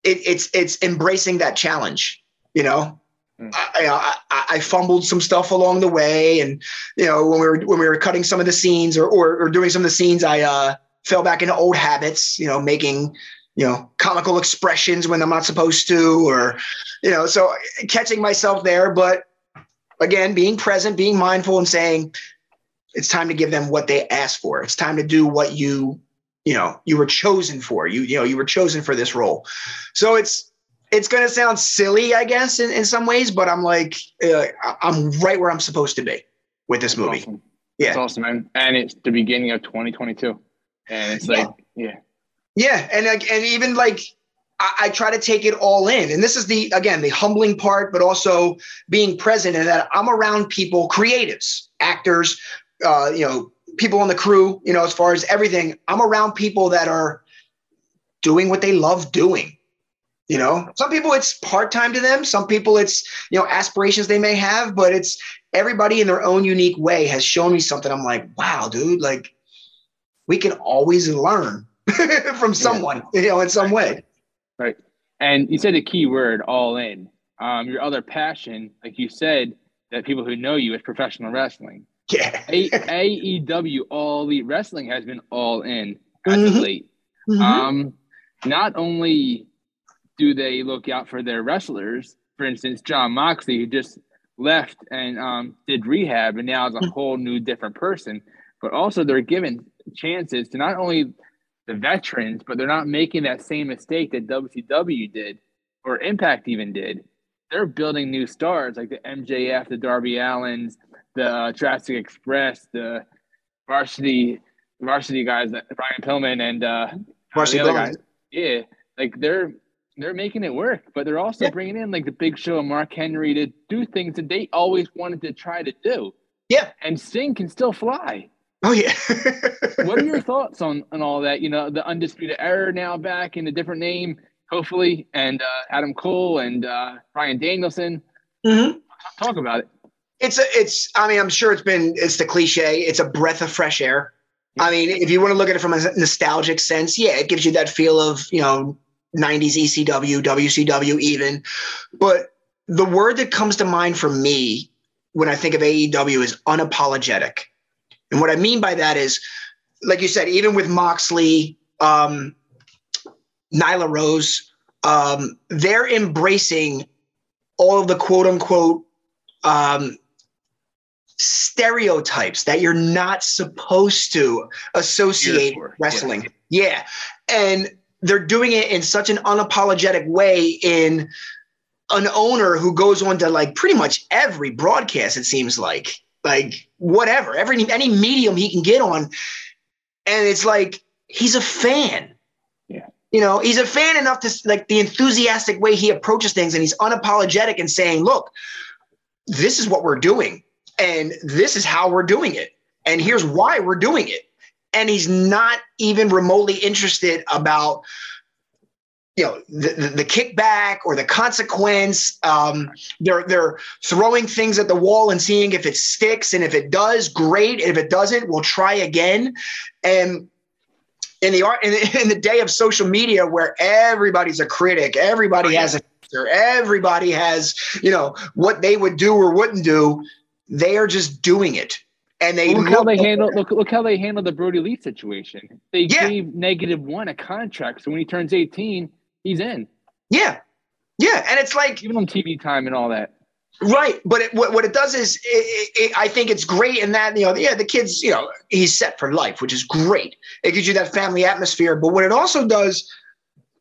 it, it's it's embracing that challenge. You know, Mm. I, I, I, fumbled some stuff along the way, and you know when we were when we were cutting some of the scenes or or, or doing some of the scenes, I uh, fell back into old habits. You know, making you know comical expressions when I'm not supposed to, or you know, so catching myself there. But again, being present, being mindful, and saying it's time to give them what they asked for. It's time to do what you you know you were chosen for. You you know you were chosen for this role. So it's it's going to sound silly, I guess, in, in some ways, but I'm like, uh, I'm right where I'm supposed to be with this movie. Awesome. Yeah. It's awesome, man. And it's the beginning of 2022. And it's like, yeah. Yeah. yeah. And like, and even like, I, I, try to take it all in. And this is the, again, the humbling part, but also being present and that I'm around people, creatives, actors, uh, you know, people on the crew, you know, as far as everything, I'm around people that are doing what they love doing you know, some people it's part time to them. Some people it's, you know, aspirations they may have, but it's everybody in their own unique way has shown me something. I'm like, wow, dude, like we can always learn <laughs> from someone, yeah. you know, in some way. Right. And you said a key word, all in. Um, your other passion, like you said, that people who know you is professional wrestling. Yeah. A- AEW All Elite Wrestling has been all in as mm-hmm. late. Mm-hmm. Um, not only do they look out for their wrestlers? For instance, Jon Moxley, who just left and um, did rehab and now is a whole new different person. But also, they're given chances to not only the veterans, but they're not making that same mistake that WCW did or Impact even did. They're building new stars like the MJF, the Darby Allins, the uh, Jurassic Express, the varsity varsity guys, that Brian Pillman and uh, varsity the other guys. Yeah, like they're they're making it work, but they're also yeah. bringing in like the Big Show and Mark Henry to do things that they always wanted to try to do. Yeah, and Sting can still fly. Oh yeah. <laughs> what are your thoughts on on all that? You know, the Undisputed Era now back in a different name, hopefully, and uh, Adam Cole and uh, Bryan Danielson. Mm-hmm. Talk about it. It's a, it's. I mean, I'm sure it's been. It's the cliche. It's a breath of fresh air. I mean, if you want to look at it from a nostalgic sense, yeah, it gives you that feel of you know 90s ECW, WCW, even. But the word that comes to mind for me when I think of AEW is unapologetic. And what I mean by that is, like you said, even with Moxley, um, Nyla Rose, um, they're embracing all of the quote unquote um, stereotypes that you're not supposed to associate Sure, wrestling. Yeah. And they're doing it in such an unapologetic way in an owner who goes on to like pretty much every broadcast, it seems like. Like whatever, every any medium he can get on. And it's like he's a fan. Yeah. You know, he's a fan enough to like the enthusiastic way he approaches things and he's unapologetic and saying, look, this is what we're doing and this is how we're doing it and here's why we're doing it and he's not even remotely interested about you know the, the, the kickback or the consequence um, they're they're throwing things at the wall and seeing if it sticks. And if it does great. If it doesn't we'll try again. And in the art in the, in the day of social media where everybody's a critic everybody Oh, has a everybody has you know what they would do or wouldn't do they are just doing it. And they look how they handle look look how they handled the Brodie Lee situation. They Yeah. gave negative one a contract, so when he turns eighteen, he's in, yeah yeah and it's like even on TV time and all that. Right, but it, what, what it does is, it, it, it- I think it's great in that you know, yeah, the kids, you know, he's set for life, which is great. It gives you that family atmosphere. But what it also does,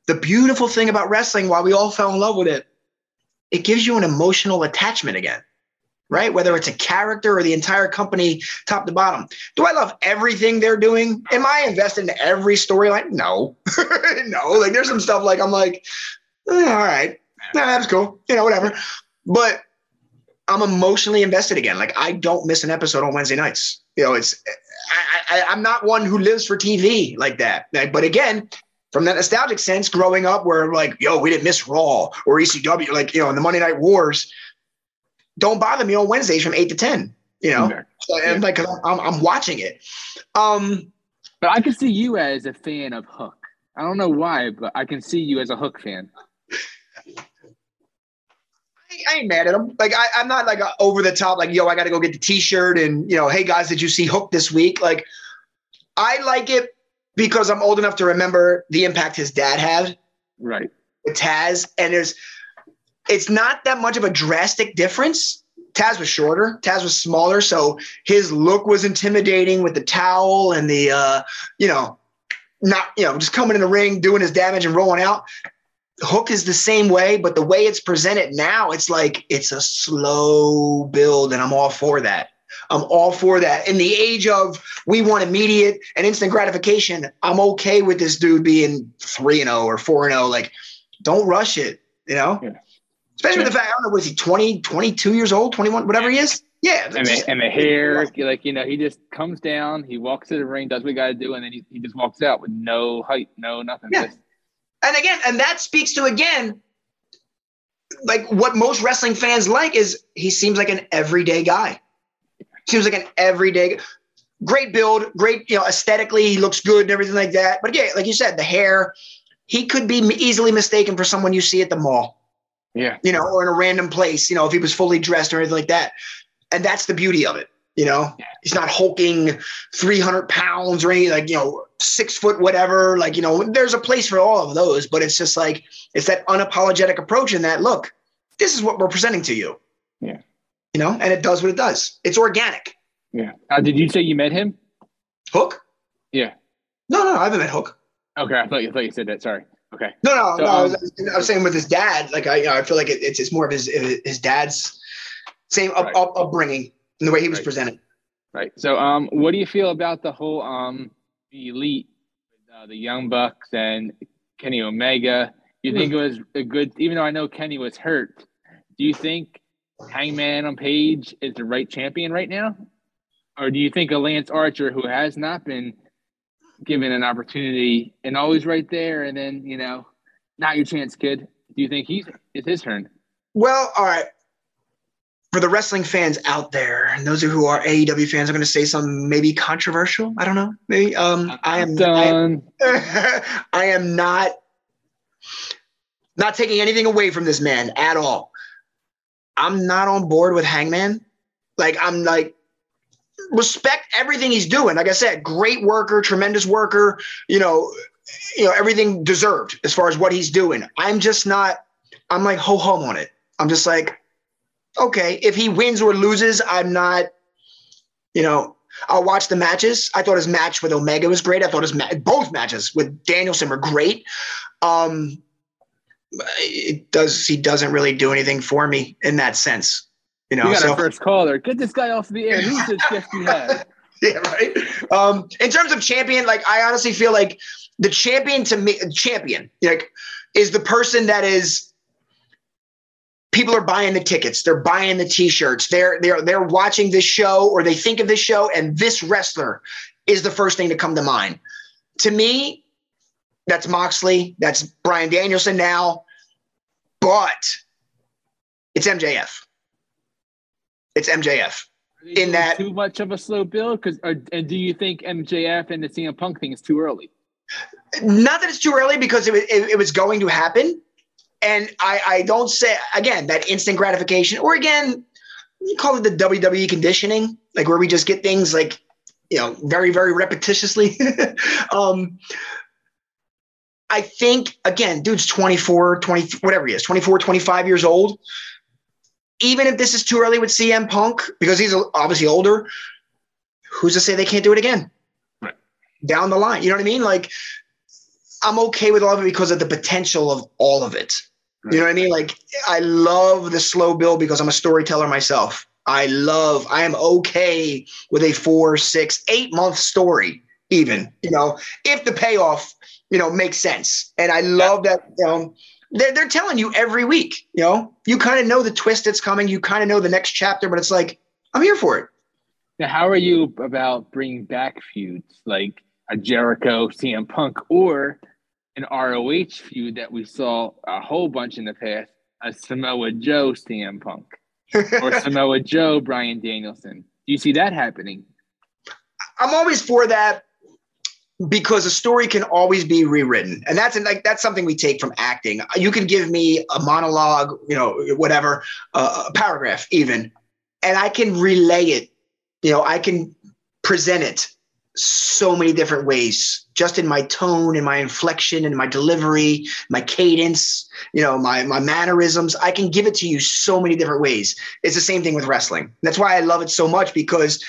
the beautiful thing about wrestling, why we all fell in love with it, it gives you an emotional attachment again, right? Whether it's a character or the entire company, top to bottom. Do I love everything they're doing? Am I invested in every storyline? No, <laughs> no. Like there's some stuff like I'm like, eh, all right, that's cool, you know, whatever. But I'm emotionally invested again. Like I don't miss an episode on Wednesday nights. You know, it's I, I, I'm not one who lives for TV like that. Like, but again, from that nostalgic sense, growing up where like, yo, we didn't miss Raw or ECW, like you know, in the Monday Night Wars, don't bother me on Wednesdays from eight to ten. You know, Exactly. so, and like 'cause I'm, I'm watching it. Um, But I can see you as a fan of Hook. I don't know why, but I can see you as a Hook fan. I, I ain't mad at him. Like I, I'm not like a over the top. Like yo, I got to go get the T-shirt and you know, hey guys, did you see Hook this week? Like I like it because I'm old enough to remember the impact his dad had Right. with Taz, and there's it's not that much of a drastic difference. Taz was shorter, Taz was smaller, so his look was intimidating with the towel and the uh, you know, not you know, just coming in the ring, doing his damage and rolling out. Hook is the same way, but the way it's presented now, it's like it's a slow build, and I'm all for that. I'm all for that. In the age of we want immediate and instant gratification, I'm okay with this dude being 3 and 0 or 4 and 0. Like, don't rush it, you know? Yeah. Especially with the fact, I don't know, was he 20, 22 years old, 21, whatever he is? Yeah. And the, and the hair, like you know, he just comes down, he walks to the ring, does what he got to do, and then he, he just walks out with no height, no nothing. Yeah. Just- and again, and that speaks to again, like what most wrestling fans like is he seems like an everyday guy. Seems like an everyday, great build, great, you know, aesthetically he looks good and everything like that. But yeah, like you said, the hair, he could be easily mistaken for someone you see at the mall, yeah. you know, or in a random place, you know, if he was fully dressed or anything like that. And that's the beauty of it, you know. Yeah. He's not hulking 300 pounds or any like, you know, six foot whatever. Like, you know, there's a place for all of those, but it's just like, it's that unapologetic approach in that look, this is what we're presenting to you. Yeah. You know, and it does what it does. It's organic. Yeah. Uh, did you say you met him? Hook? Yeah. No, no, I haven't met Hook. Okay, I thought you I thought you said that. Sorry. Okay. No, no, So, no. I, um, was, I was saying with his dad, like I, you know, I feel like it, it's, it's more of his his dad's same up, Right. up, upbringing and the way he was Right. presented. Right. So, um, what do you feel about the whole um the elite, uh, the Young Bucks and Kenny Omega? You think it was a good, even though I know Kenny was hurt. Do you think Hangman on Page is the right champion right now, or do you think a Lance Archer who has not been given an opportunity and always right there, and then you know, not your chance, kid? Do you think he's it's his turn? Well, all right. For the wrestling fans out there, and those who are AEW fans, I'm going to say something maybe controversial. I don't know. Maybe um, I am. I am done. <laughs> I am not not taking anything away from this man at all. I'm not on board with Hangman. Like I'm like respect everything he's doing. Like I said, great worker, tremendous worker. You know, you know, everything deserved as far as what he's doing. I'm just not. I'm like ho hum on it. I'm just like, okay, if he wins or loses, I'm not. You know, I'll watch the matches. I thought his match with Omega was great. I thought his ma- both matches with Danielson were great. Um, it does he doesn't really do anything for me in that sense. You know, We got so our first caller. Get this guy off the air. Who's this <laughs> guest you have? yeah, right. Um, in terms of champion, like I honestly feel like the champion to me, champion, like, is the person that is. People are buying the tickets. They're buying the T-shirts. They're they're they're watching this show, or they think of this show, and this wrestler is the first thing to come to mind. To me, that's Moxley. That's Bryan Danielson now, but it's MJF. It's MJF. In that- too much of a slow build? Because and do you think MJF and the CM Punk thing is too early? not that it's too early because it, was- it, it was going to happen and I, I don't say again that instant gratification or again you call it the wwe conditioning like where we just get things like you know very very repetitiously <laughs> um i think again dude's 24 20 whatever he is 24 25 years old even if this is too early with cm punk because he's obviously older who's to say they can't do it again Right. down the line you know what i mean like I'm okay with all of it because of the potential of all of it. You know what I mean? Like I love the slow build because I'm a storyteller myself. I love, I am okay with a four, six, eight month story, even, you know, if the payoff, you know, makes sense. And I love that, you know, they're, they're telling you every week, you know, you kind of know the twist that's coming. You kind of know the next chapter, but it's like, I'm here for it. Now, how are you about bringing back feuds like a Jericho CM Punk or an ROH feud that we saw a whole bunch in the past, a Samoa Joe CM Punk <laughs> or Samoa Joe Bryan Danielson? Do you see that happening? I'm always for that because a story can always be rewritten, and that's like that's something we take from acting. You can give me a monologue, you know, whatever, uh, a paragraph even, and I can relay it. You know, I can present it so many different ways, just in my tone, in my inflection, in my delivery, my cadence, you know, my my mannerisms. I can give it to you so many different ways. It's the same thing with wrestling. That's why I love it so much because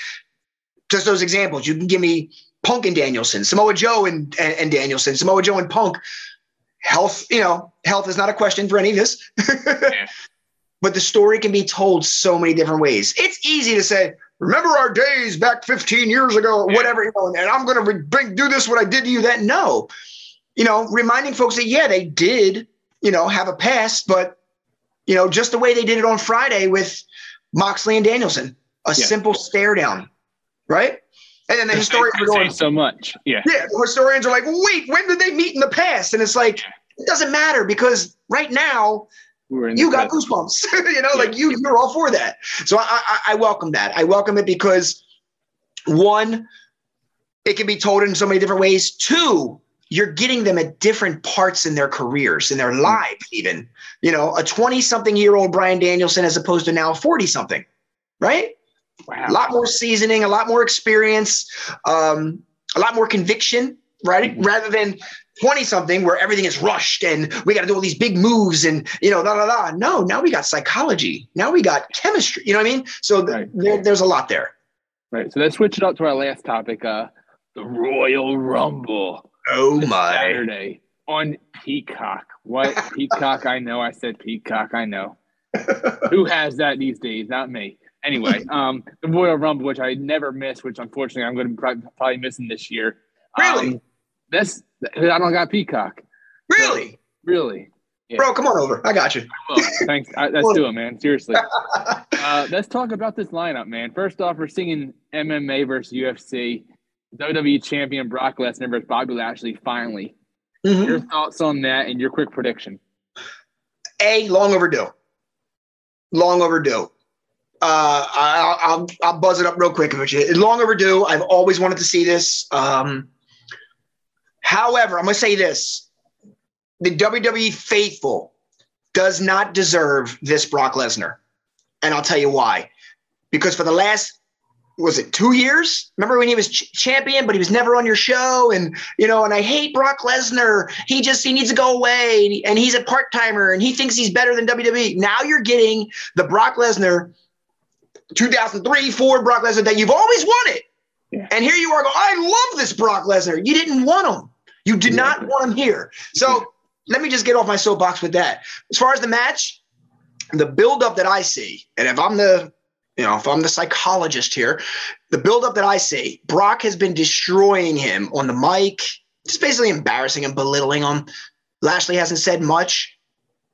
just those examples. You can give me Punk and Danielson, Samoa Joe and, and, and Danielson, Samoa Joe and Punk. Health, you know, health is not a question for any of this. <laughs> But the story can be told so many different ways. It's easy to say, remember our days back 15 years ago or Yeah. whatever, you know, and I'm going to bring do this what I did to you. That no, you know, reminding folks that yeah, they did, you know, have a past, but you know, just the way they did it on Friday with Moxley and Danielson, a Yeah. simple stare down, right? And then the <laughs> historians are going, so much. Yeah. yeah, the historians are like, wait, when did they meet in the past? And it's like, it doesn't matter because right now We're in the you got present. goosebumps. <laughs> you know, like you, you're all for that. So I, I, I welcome that. I welcome it because one, it can be told in so many different ways. Two, you're getting them at different parts in their careers, in their mm. lives, even. You know, a 20 something year old Bryan Danielson as opposed to now 40 something, right? Wow. A lot more seasoning, a lot more experience, um, a lot more conviction, right? Mhm. Rather than 20 something where everything is rushed and we got to do all these big moves and, you know, da da da. No, now we got psychology. Now we got chemistry. You know what I mean? So th- Right. there, there's a lot there. Right. So let's switch it up to our last topic, uh, the Royal Rumble. Oh my. Saturday on Peacock. What <laughs> Peacock? I know. I said Peacock. I know. <laughs> Who has that these days? Not me. Anyway, <laughs> um, the Royal Rumble, which I never miss, which unfortunately I'm going to be probably, missing this year. Really? Um, that's I don't got Peacock. Really? Really. Yeah. Bro, come on over. I got you. Well, thanks. I, let's do it, man. Seriously. <laughs> Uh, let's talk about this lineup, man. First off, we're seeing MMA versus UFC. WWE champion Brock Lesnar versus Bobby Lashley. Finally, Mhm. your thoughts on that and your quick prediction. A, long overdue. Long overdue. Uh, I, I'll, I'll buzz it up real quick with you. Long overdue. I've always wanted to see this. Um, however, I'm going to say this the WWE faithful does not deserve this Brock Lesnar. And I'll tell you why. Because for the last was it two years? Remember when he was ch- champion, but he was never on your show, and you know, and I hate Brock Lesnar. He just he needs to go away, and he's a part timer, and he thinks he's better than WWE. Now you're getting the Brock Lesnar, 2003, four Brock Lesnar that you've always wanted, yeah. and here you are going, I love this Brock Lesnar. You didn't want him. You did yeah. not want him here. So let me just get off my soapbox with that. As far as the match, the buildup that I see, and if I'm the you know, if I'm the psychologist here, the buildup that I see, Brock has been destroying him on the mic, just basically embarrassing him, belittling him. Lashley hasn't said much.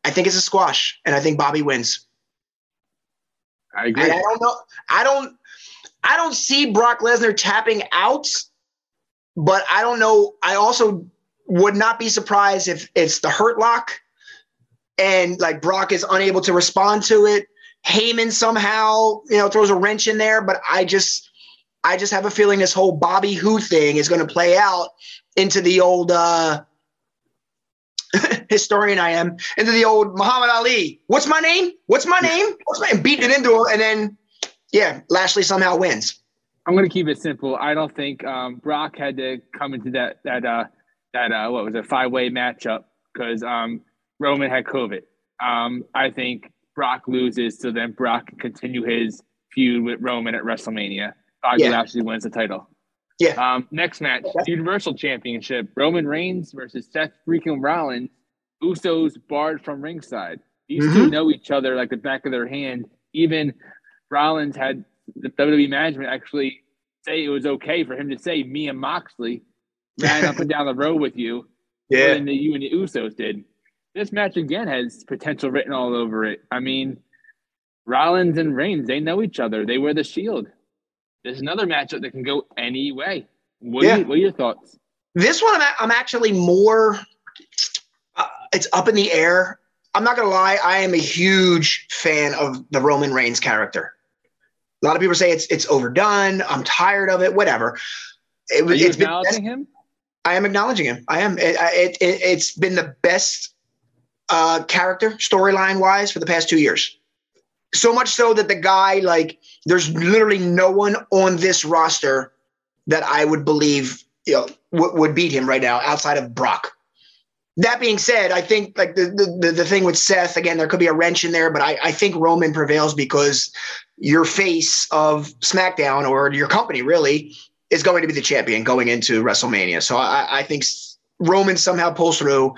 I think it's a squash, and I think Bobby wins. I agree. I don't know. I don't. I don't see Brock Lesnar tapping out, but I don't know. I also would not be surprised if it's the hurt lock, and like Brock is unable to respond to it Heyman somehow, you know, throws a wrench in there, but I just I just have a feeling this whole Bobby Who thing is going to play out into the old uh <laughs> historian I am, into the old Muhammad Ali. What's my name? What's my name? What's my name? Beating it into him, and then yeah, Lashley somehow wins. I'm going to keep it simple. I don't think um, Brock had to come into that that uh, that uh, what was a five way matchup because um, Roman had COVID. Um, I think Brock loses, so then Brock can continue his feud with Roman at WrestleMania. Bobby yeah. Lashley wins the title. Yeah. Um, next match, Universal Championship: Roman Reigns versus Seth freaking Rollins. Usos barred from ringside. These mm-hmm. two know each other like the back of their hand. Even Rollins had the WWE management actually say it was okay for him to say me and Moxley ran up and down the road with you. <laughs> Yeah. And the you and the Usos did this match again has potential written all over it. I mean, Rollins and Reigns, they know each other. They wear the shield. There's another matchup that can go any way. What, yeah. are, you, what are your thoughts? This one, I'm, I'm actually more, uh, it's up in the air. I'm not going to lie. I am a huge fan of the Roman Reigns character. A lot of people say it's it's overdone. I'm tired of it. Whatever. It, Are you acknowledging been, him? I am acknowledging him. I am. It, it, it, it's been the best uh, character storyline wise for the past two years. So much so that the guy, like, there's literally no one on this roster that I would believe you know w- would beat him right now outside of Brock. That being said, I think like the, the the thing with Seth again, there could be a wrench in there, but I, I think Roman prevails because your face of SmackDown or your company really is going to be the champion going into WrestleMania. So I, I think Roman somehow pulls through.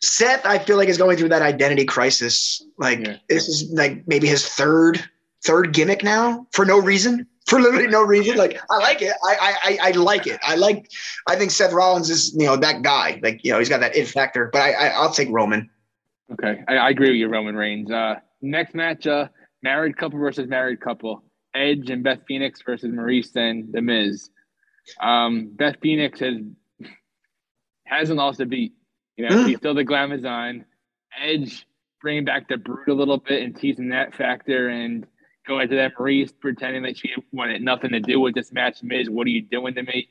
Seth, I feel like is going through that identity crisis. Like yeah. this is like maybe his third third gimmick now for no reason, <laughs> for literally no reason. Like I like it. I I I like it. I like. I think Seth Rollins is you know that guy. Like you know he's got that it factor. But I, I will take Roman. Okay, I, I, agree with you, Roman Reigns. Uh, next match, uh, married couple versus married couple. Edge and Beth Phoenix versus Maryse and The Miz. Um, Beth Phoenix has <laughs> hasn't lost a beat. You know, mm. he's still the glamazon. Edge bringing back the brute a little bit and teasing that factor and going to that Maryse pretending that she wanted nothing to do with this match. Miz, what are you doing to me?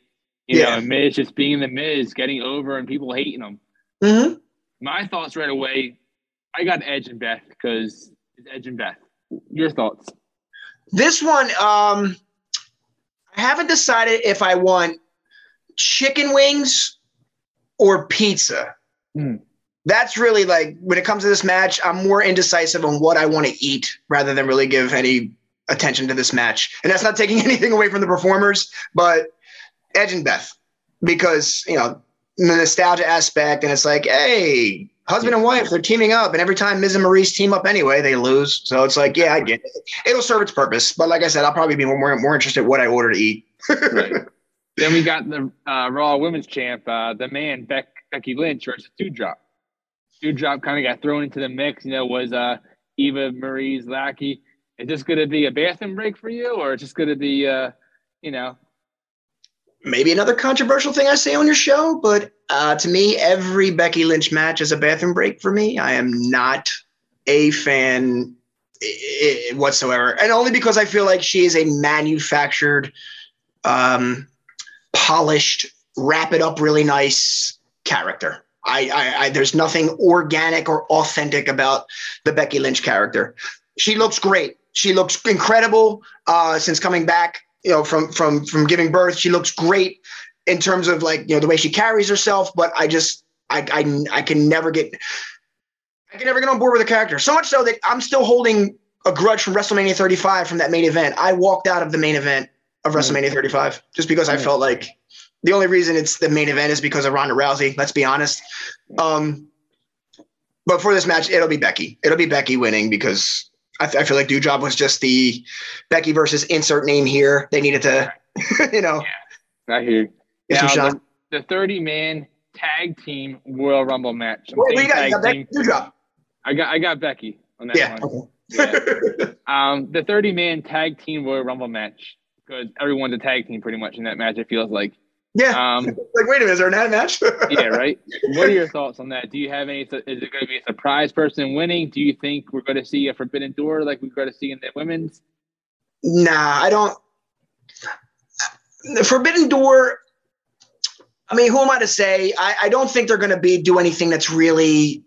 You yeah. know, Miz just being the Miz, getting over and people hating him. Mm-hmm. My thoughts right away, I got Edge and Beth because it's Edge and Beth. Your thoughts? This one, um, I haven't decided if I want chicken wings or pizza. Mm. That's really like when it comes to this match, I'm more indecisive on what I want to eat rather than really give any attention to this match. And that's not taking <laughs> anything away from the performers, but Edge and Beth, because, you know, the nostalgia aspect, and it's like, hey, husband and wife, they're teaming up, and every time Miz and Maryse team up anyway, they lose. So it's like, yeah, I get it. It'll serve its purpose. But like I said, I'll probably be more more interested in what I order to eat. <laughs> right. Then we got the uh, Raw Women's Champ, uh, the man Beck Becky Lynch versus Doudrop. Doudrop kind of got thrown into the mix. You know, was uh, Eva Marie's lackey. Is this going to be a bathroom break for you, or is this going to be, uh, you know? Maybe another controversial thing I say on your show, but uh, to me, every Becky Lynch match is a bathroom break for me. I am not a fan whatsoever, and only because I feel like she is a manufactured, um, polished, wrap it up really nice character. I, I, I, there's nothing organic or authentic about the Becky Lynch character. She looks great. She looks incredible uh, since coming back you know, from from from giving birth. She looks great in terms of like you know the way she carries herself. But I just I I, I can never get I can never get on board with the character. So much so that I'm still holding a grudge from WrestleMania 35 from that main event. I walked out of the main event of WrestleMania 35 just because I felt like the only reason it's the main event is because of Ronda Rousey. Let's be honest. Um, but for this match, it'll be Becky. It'll be Becky winning because I, th- I feel like Doudrop was just the Becky versus insert name here. They needed to, <laughs> you know. Yeah, I hear. Now, the, the 30 man tag team Royal Rumble match. Wait, you got, got Becky Doudrop. I got I got Becky on that yeah, one. Okay. yeah. <laughs> um, the 30 man tag team Royal Rumble match because everyone's a tag team pretty much in that match. It feels like. Yeah. Um, <laughs> like, wait a minute, is there an ad match? <laughs> yeah, right. What are your thoughts on that? Do you have any? Is it going to be a surprise person winning? Do you think we're going to see a Forbidden Door like we're going to see in the women's? Nah, I don't. The Forbidden Door. I mean, who am I to say? I, I don't think they're going to be do anything that's really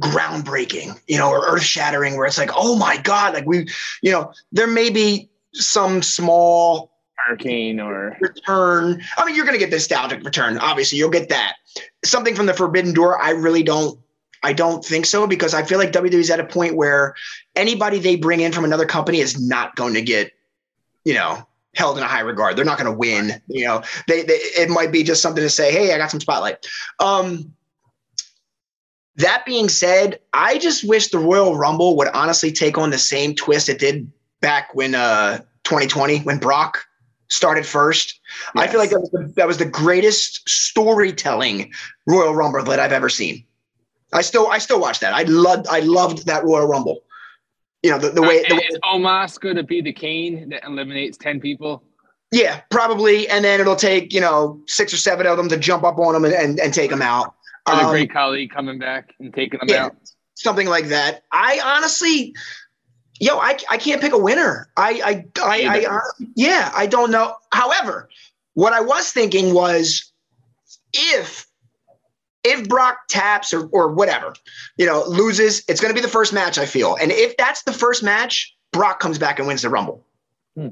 groundbreaking, you know, or earth shattering, where it's like, oh my god, like we, you know, there may be some small or return. I mean, you're going to get nostalgic return. Obviously, you'll get that. Something from the Forbidden Door. I really don't. I don't think so because I feel like WWE's at a point where anybody they bring in from another company is not going to get, you know, held in a high regard. They're not going to win. You know, they, they it might be just something to say, hey, I got some spotlight. Um, that being said, I just wish the Royal Rumble would honestly take on the same twist it did back when uh 2020 when Brock started first. Yes. I feel like that was, the, that was the greatest storytelling Royal Rumble that I've ever seen. I still I still watch that. I loved I loved that Royal Rumble. You know the, the way. Uh, the is Omos going to be the Kane that eliminates ten people? Yeah, probably, and then it'll take you know six or seven of them to jump up on them and, and, and take them out. Or the um, Great Khali coming back and taking them yeah, out. Something like that. I honestly, yo, I, I can't pick a winner. I I I, I, I yeah, I don't know. However, what I was thinking was if if Brock taps or or whatever, you know, loses, it's going to be the first match. I feel, and if that's the first match, Brock comes back and wins the Rumble hmm.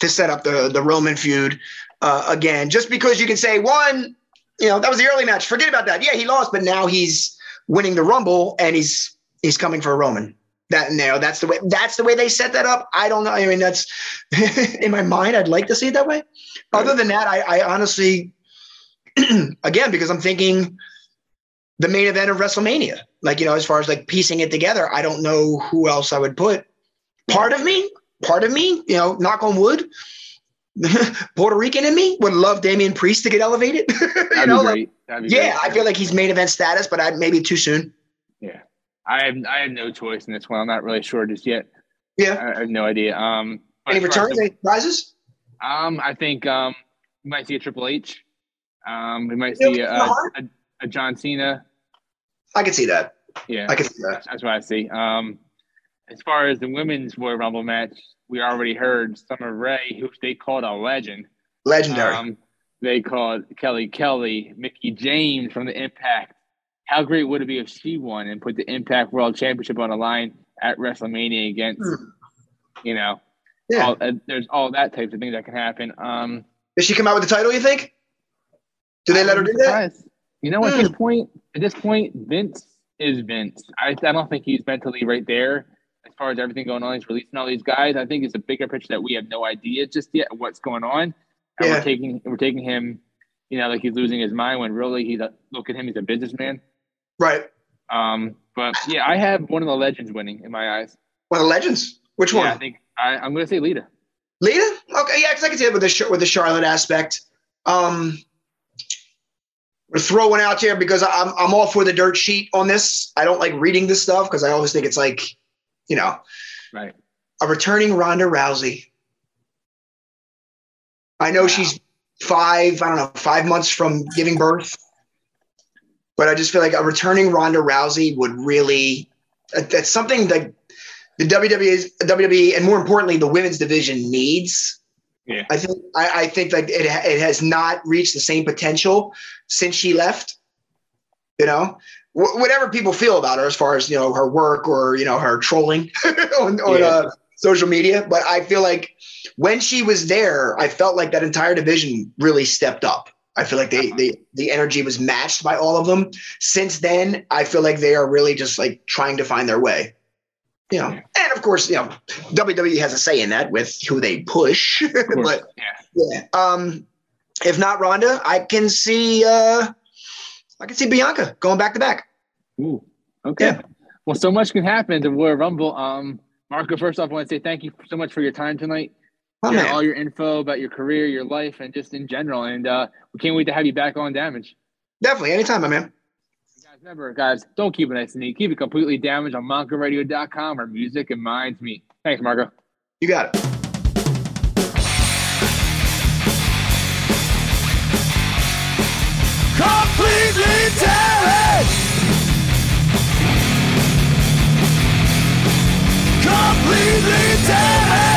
to set up the the Roman feud uh, again. Just because you can say one, you know, that was the early match. Forget about that. Yeah, he lost, but now he's winning the Rumble and he's he's coming for a Roman. That you know, that's the way that's the way they set that up. I don't know. I mean, that's <laughs> in my mind. I'd like to see it that way. Right. Other than that, I, I honestly, <clears throat> again, because I'm thinking the main event of WrestleMania. Like you know, as far as like piecing it together, I don't know who else I would put. Part of me, part of me, you know, knock on wood, <laughs> Puerto Rican in me would love Damian Priest to get elevated. <laughs> you know, like, yeah, great. I feel like he's main event status, but I maybe too soon. I have I have no choice in this one. I'm not really sure just yet. Yeah, I, have no idea. Um, any returns? Any prizes? Um, I think um, we might see a Triple H. Um, we might see a, a, a John Cena. I can see that. Yeah, I can see that. That's what I see. Um, as far as the women's Royal Rumble match, we already heard Summer Rae, who they called a legend. Legendary. Um, they called Kelly Kelly, Mickie James from the Impact. How great would it be if she won and put the Impact World Championship on the line at WrestleMania against, mm. you know, yeah. All, uh, there's all that types of things that can happen. Um, Does she come out with the title? You think? Do they let her do that? You know, at mm. this point, at this point, Vince is Vince. I, I don't think he's mentally right there as far as everything going on. He's releasing all these guys. I think it's a bigger picture that we have no idea just yet what's going on. And yeah. we're taking we're taking him, you know, like he's losing his mind when really he's a, look at him, he's a businessman. Right. Um, but yeah, I have one of the legends winning in my eyes. One of the legends? Which one? I think I, am going to say Lita. Lita? Okay, yeah, because I can see it with the with the Charlotte aspect. Um, we're throwing out there because I'm I'm all for the dirt sheet on this. I don't like reading this stuff because I always think it's like, you know, right. A returning Ronda Rousey. I know wow. she's five, I don't know, five months from giving birth, but I just feel like a returning Ronda Rousey would really. That's something that the WWE, WWE, and more importantly, the women's division needs yeah. I think I, I think that it it has not reached the same potential since she left. You know, whatever people feel about her as far as you know her work or you know her trolling <laughs> on, on yeah. uh, social media, but I feel like when she was there, I felt like that entire division really stepped up. I feel like they, they the energy was matched by all of them. Since then, I feel like they are really just like trying to find their way. You know, and of course, you know, WWE has a say in that with who they push. <laughs> but yeah. yeah. Um, if not Ronda, I can see uh I can see Bianca going back to back. Ooh, okay. Yeah. Well, so much can happen to Royal Rumble. Um, Marco, first off, I want to say thank you so much for your time tonight. Oh, all your info about your career, your life, and just in general. And uh, we can't wait to have you back on Damage. Definitely, anytime, my man. Guys, remember, guys, don't keep it nice and neat. Keep it completely damaged on MoncoRadio.com where music and minds meet. Thanks, Marco. You got it. Completely damaged. Completely damaged.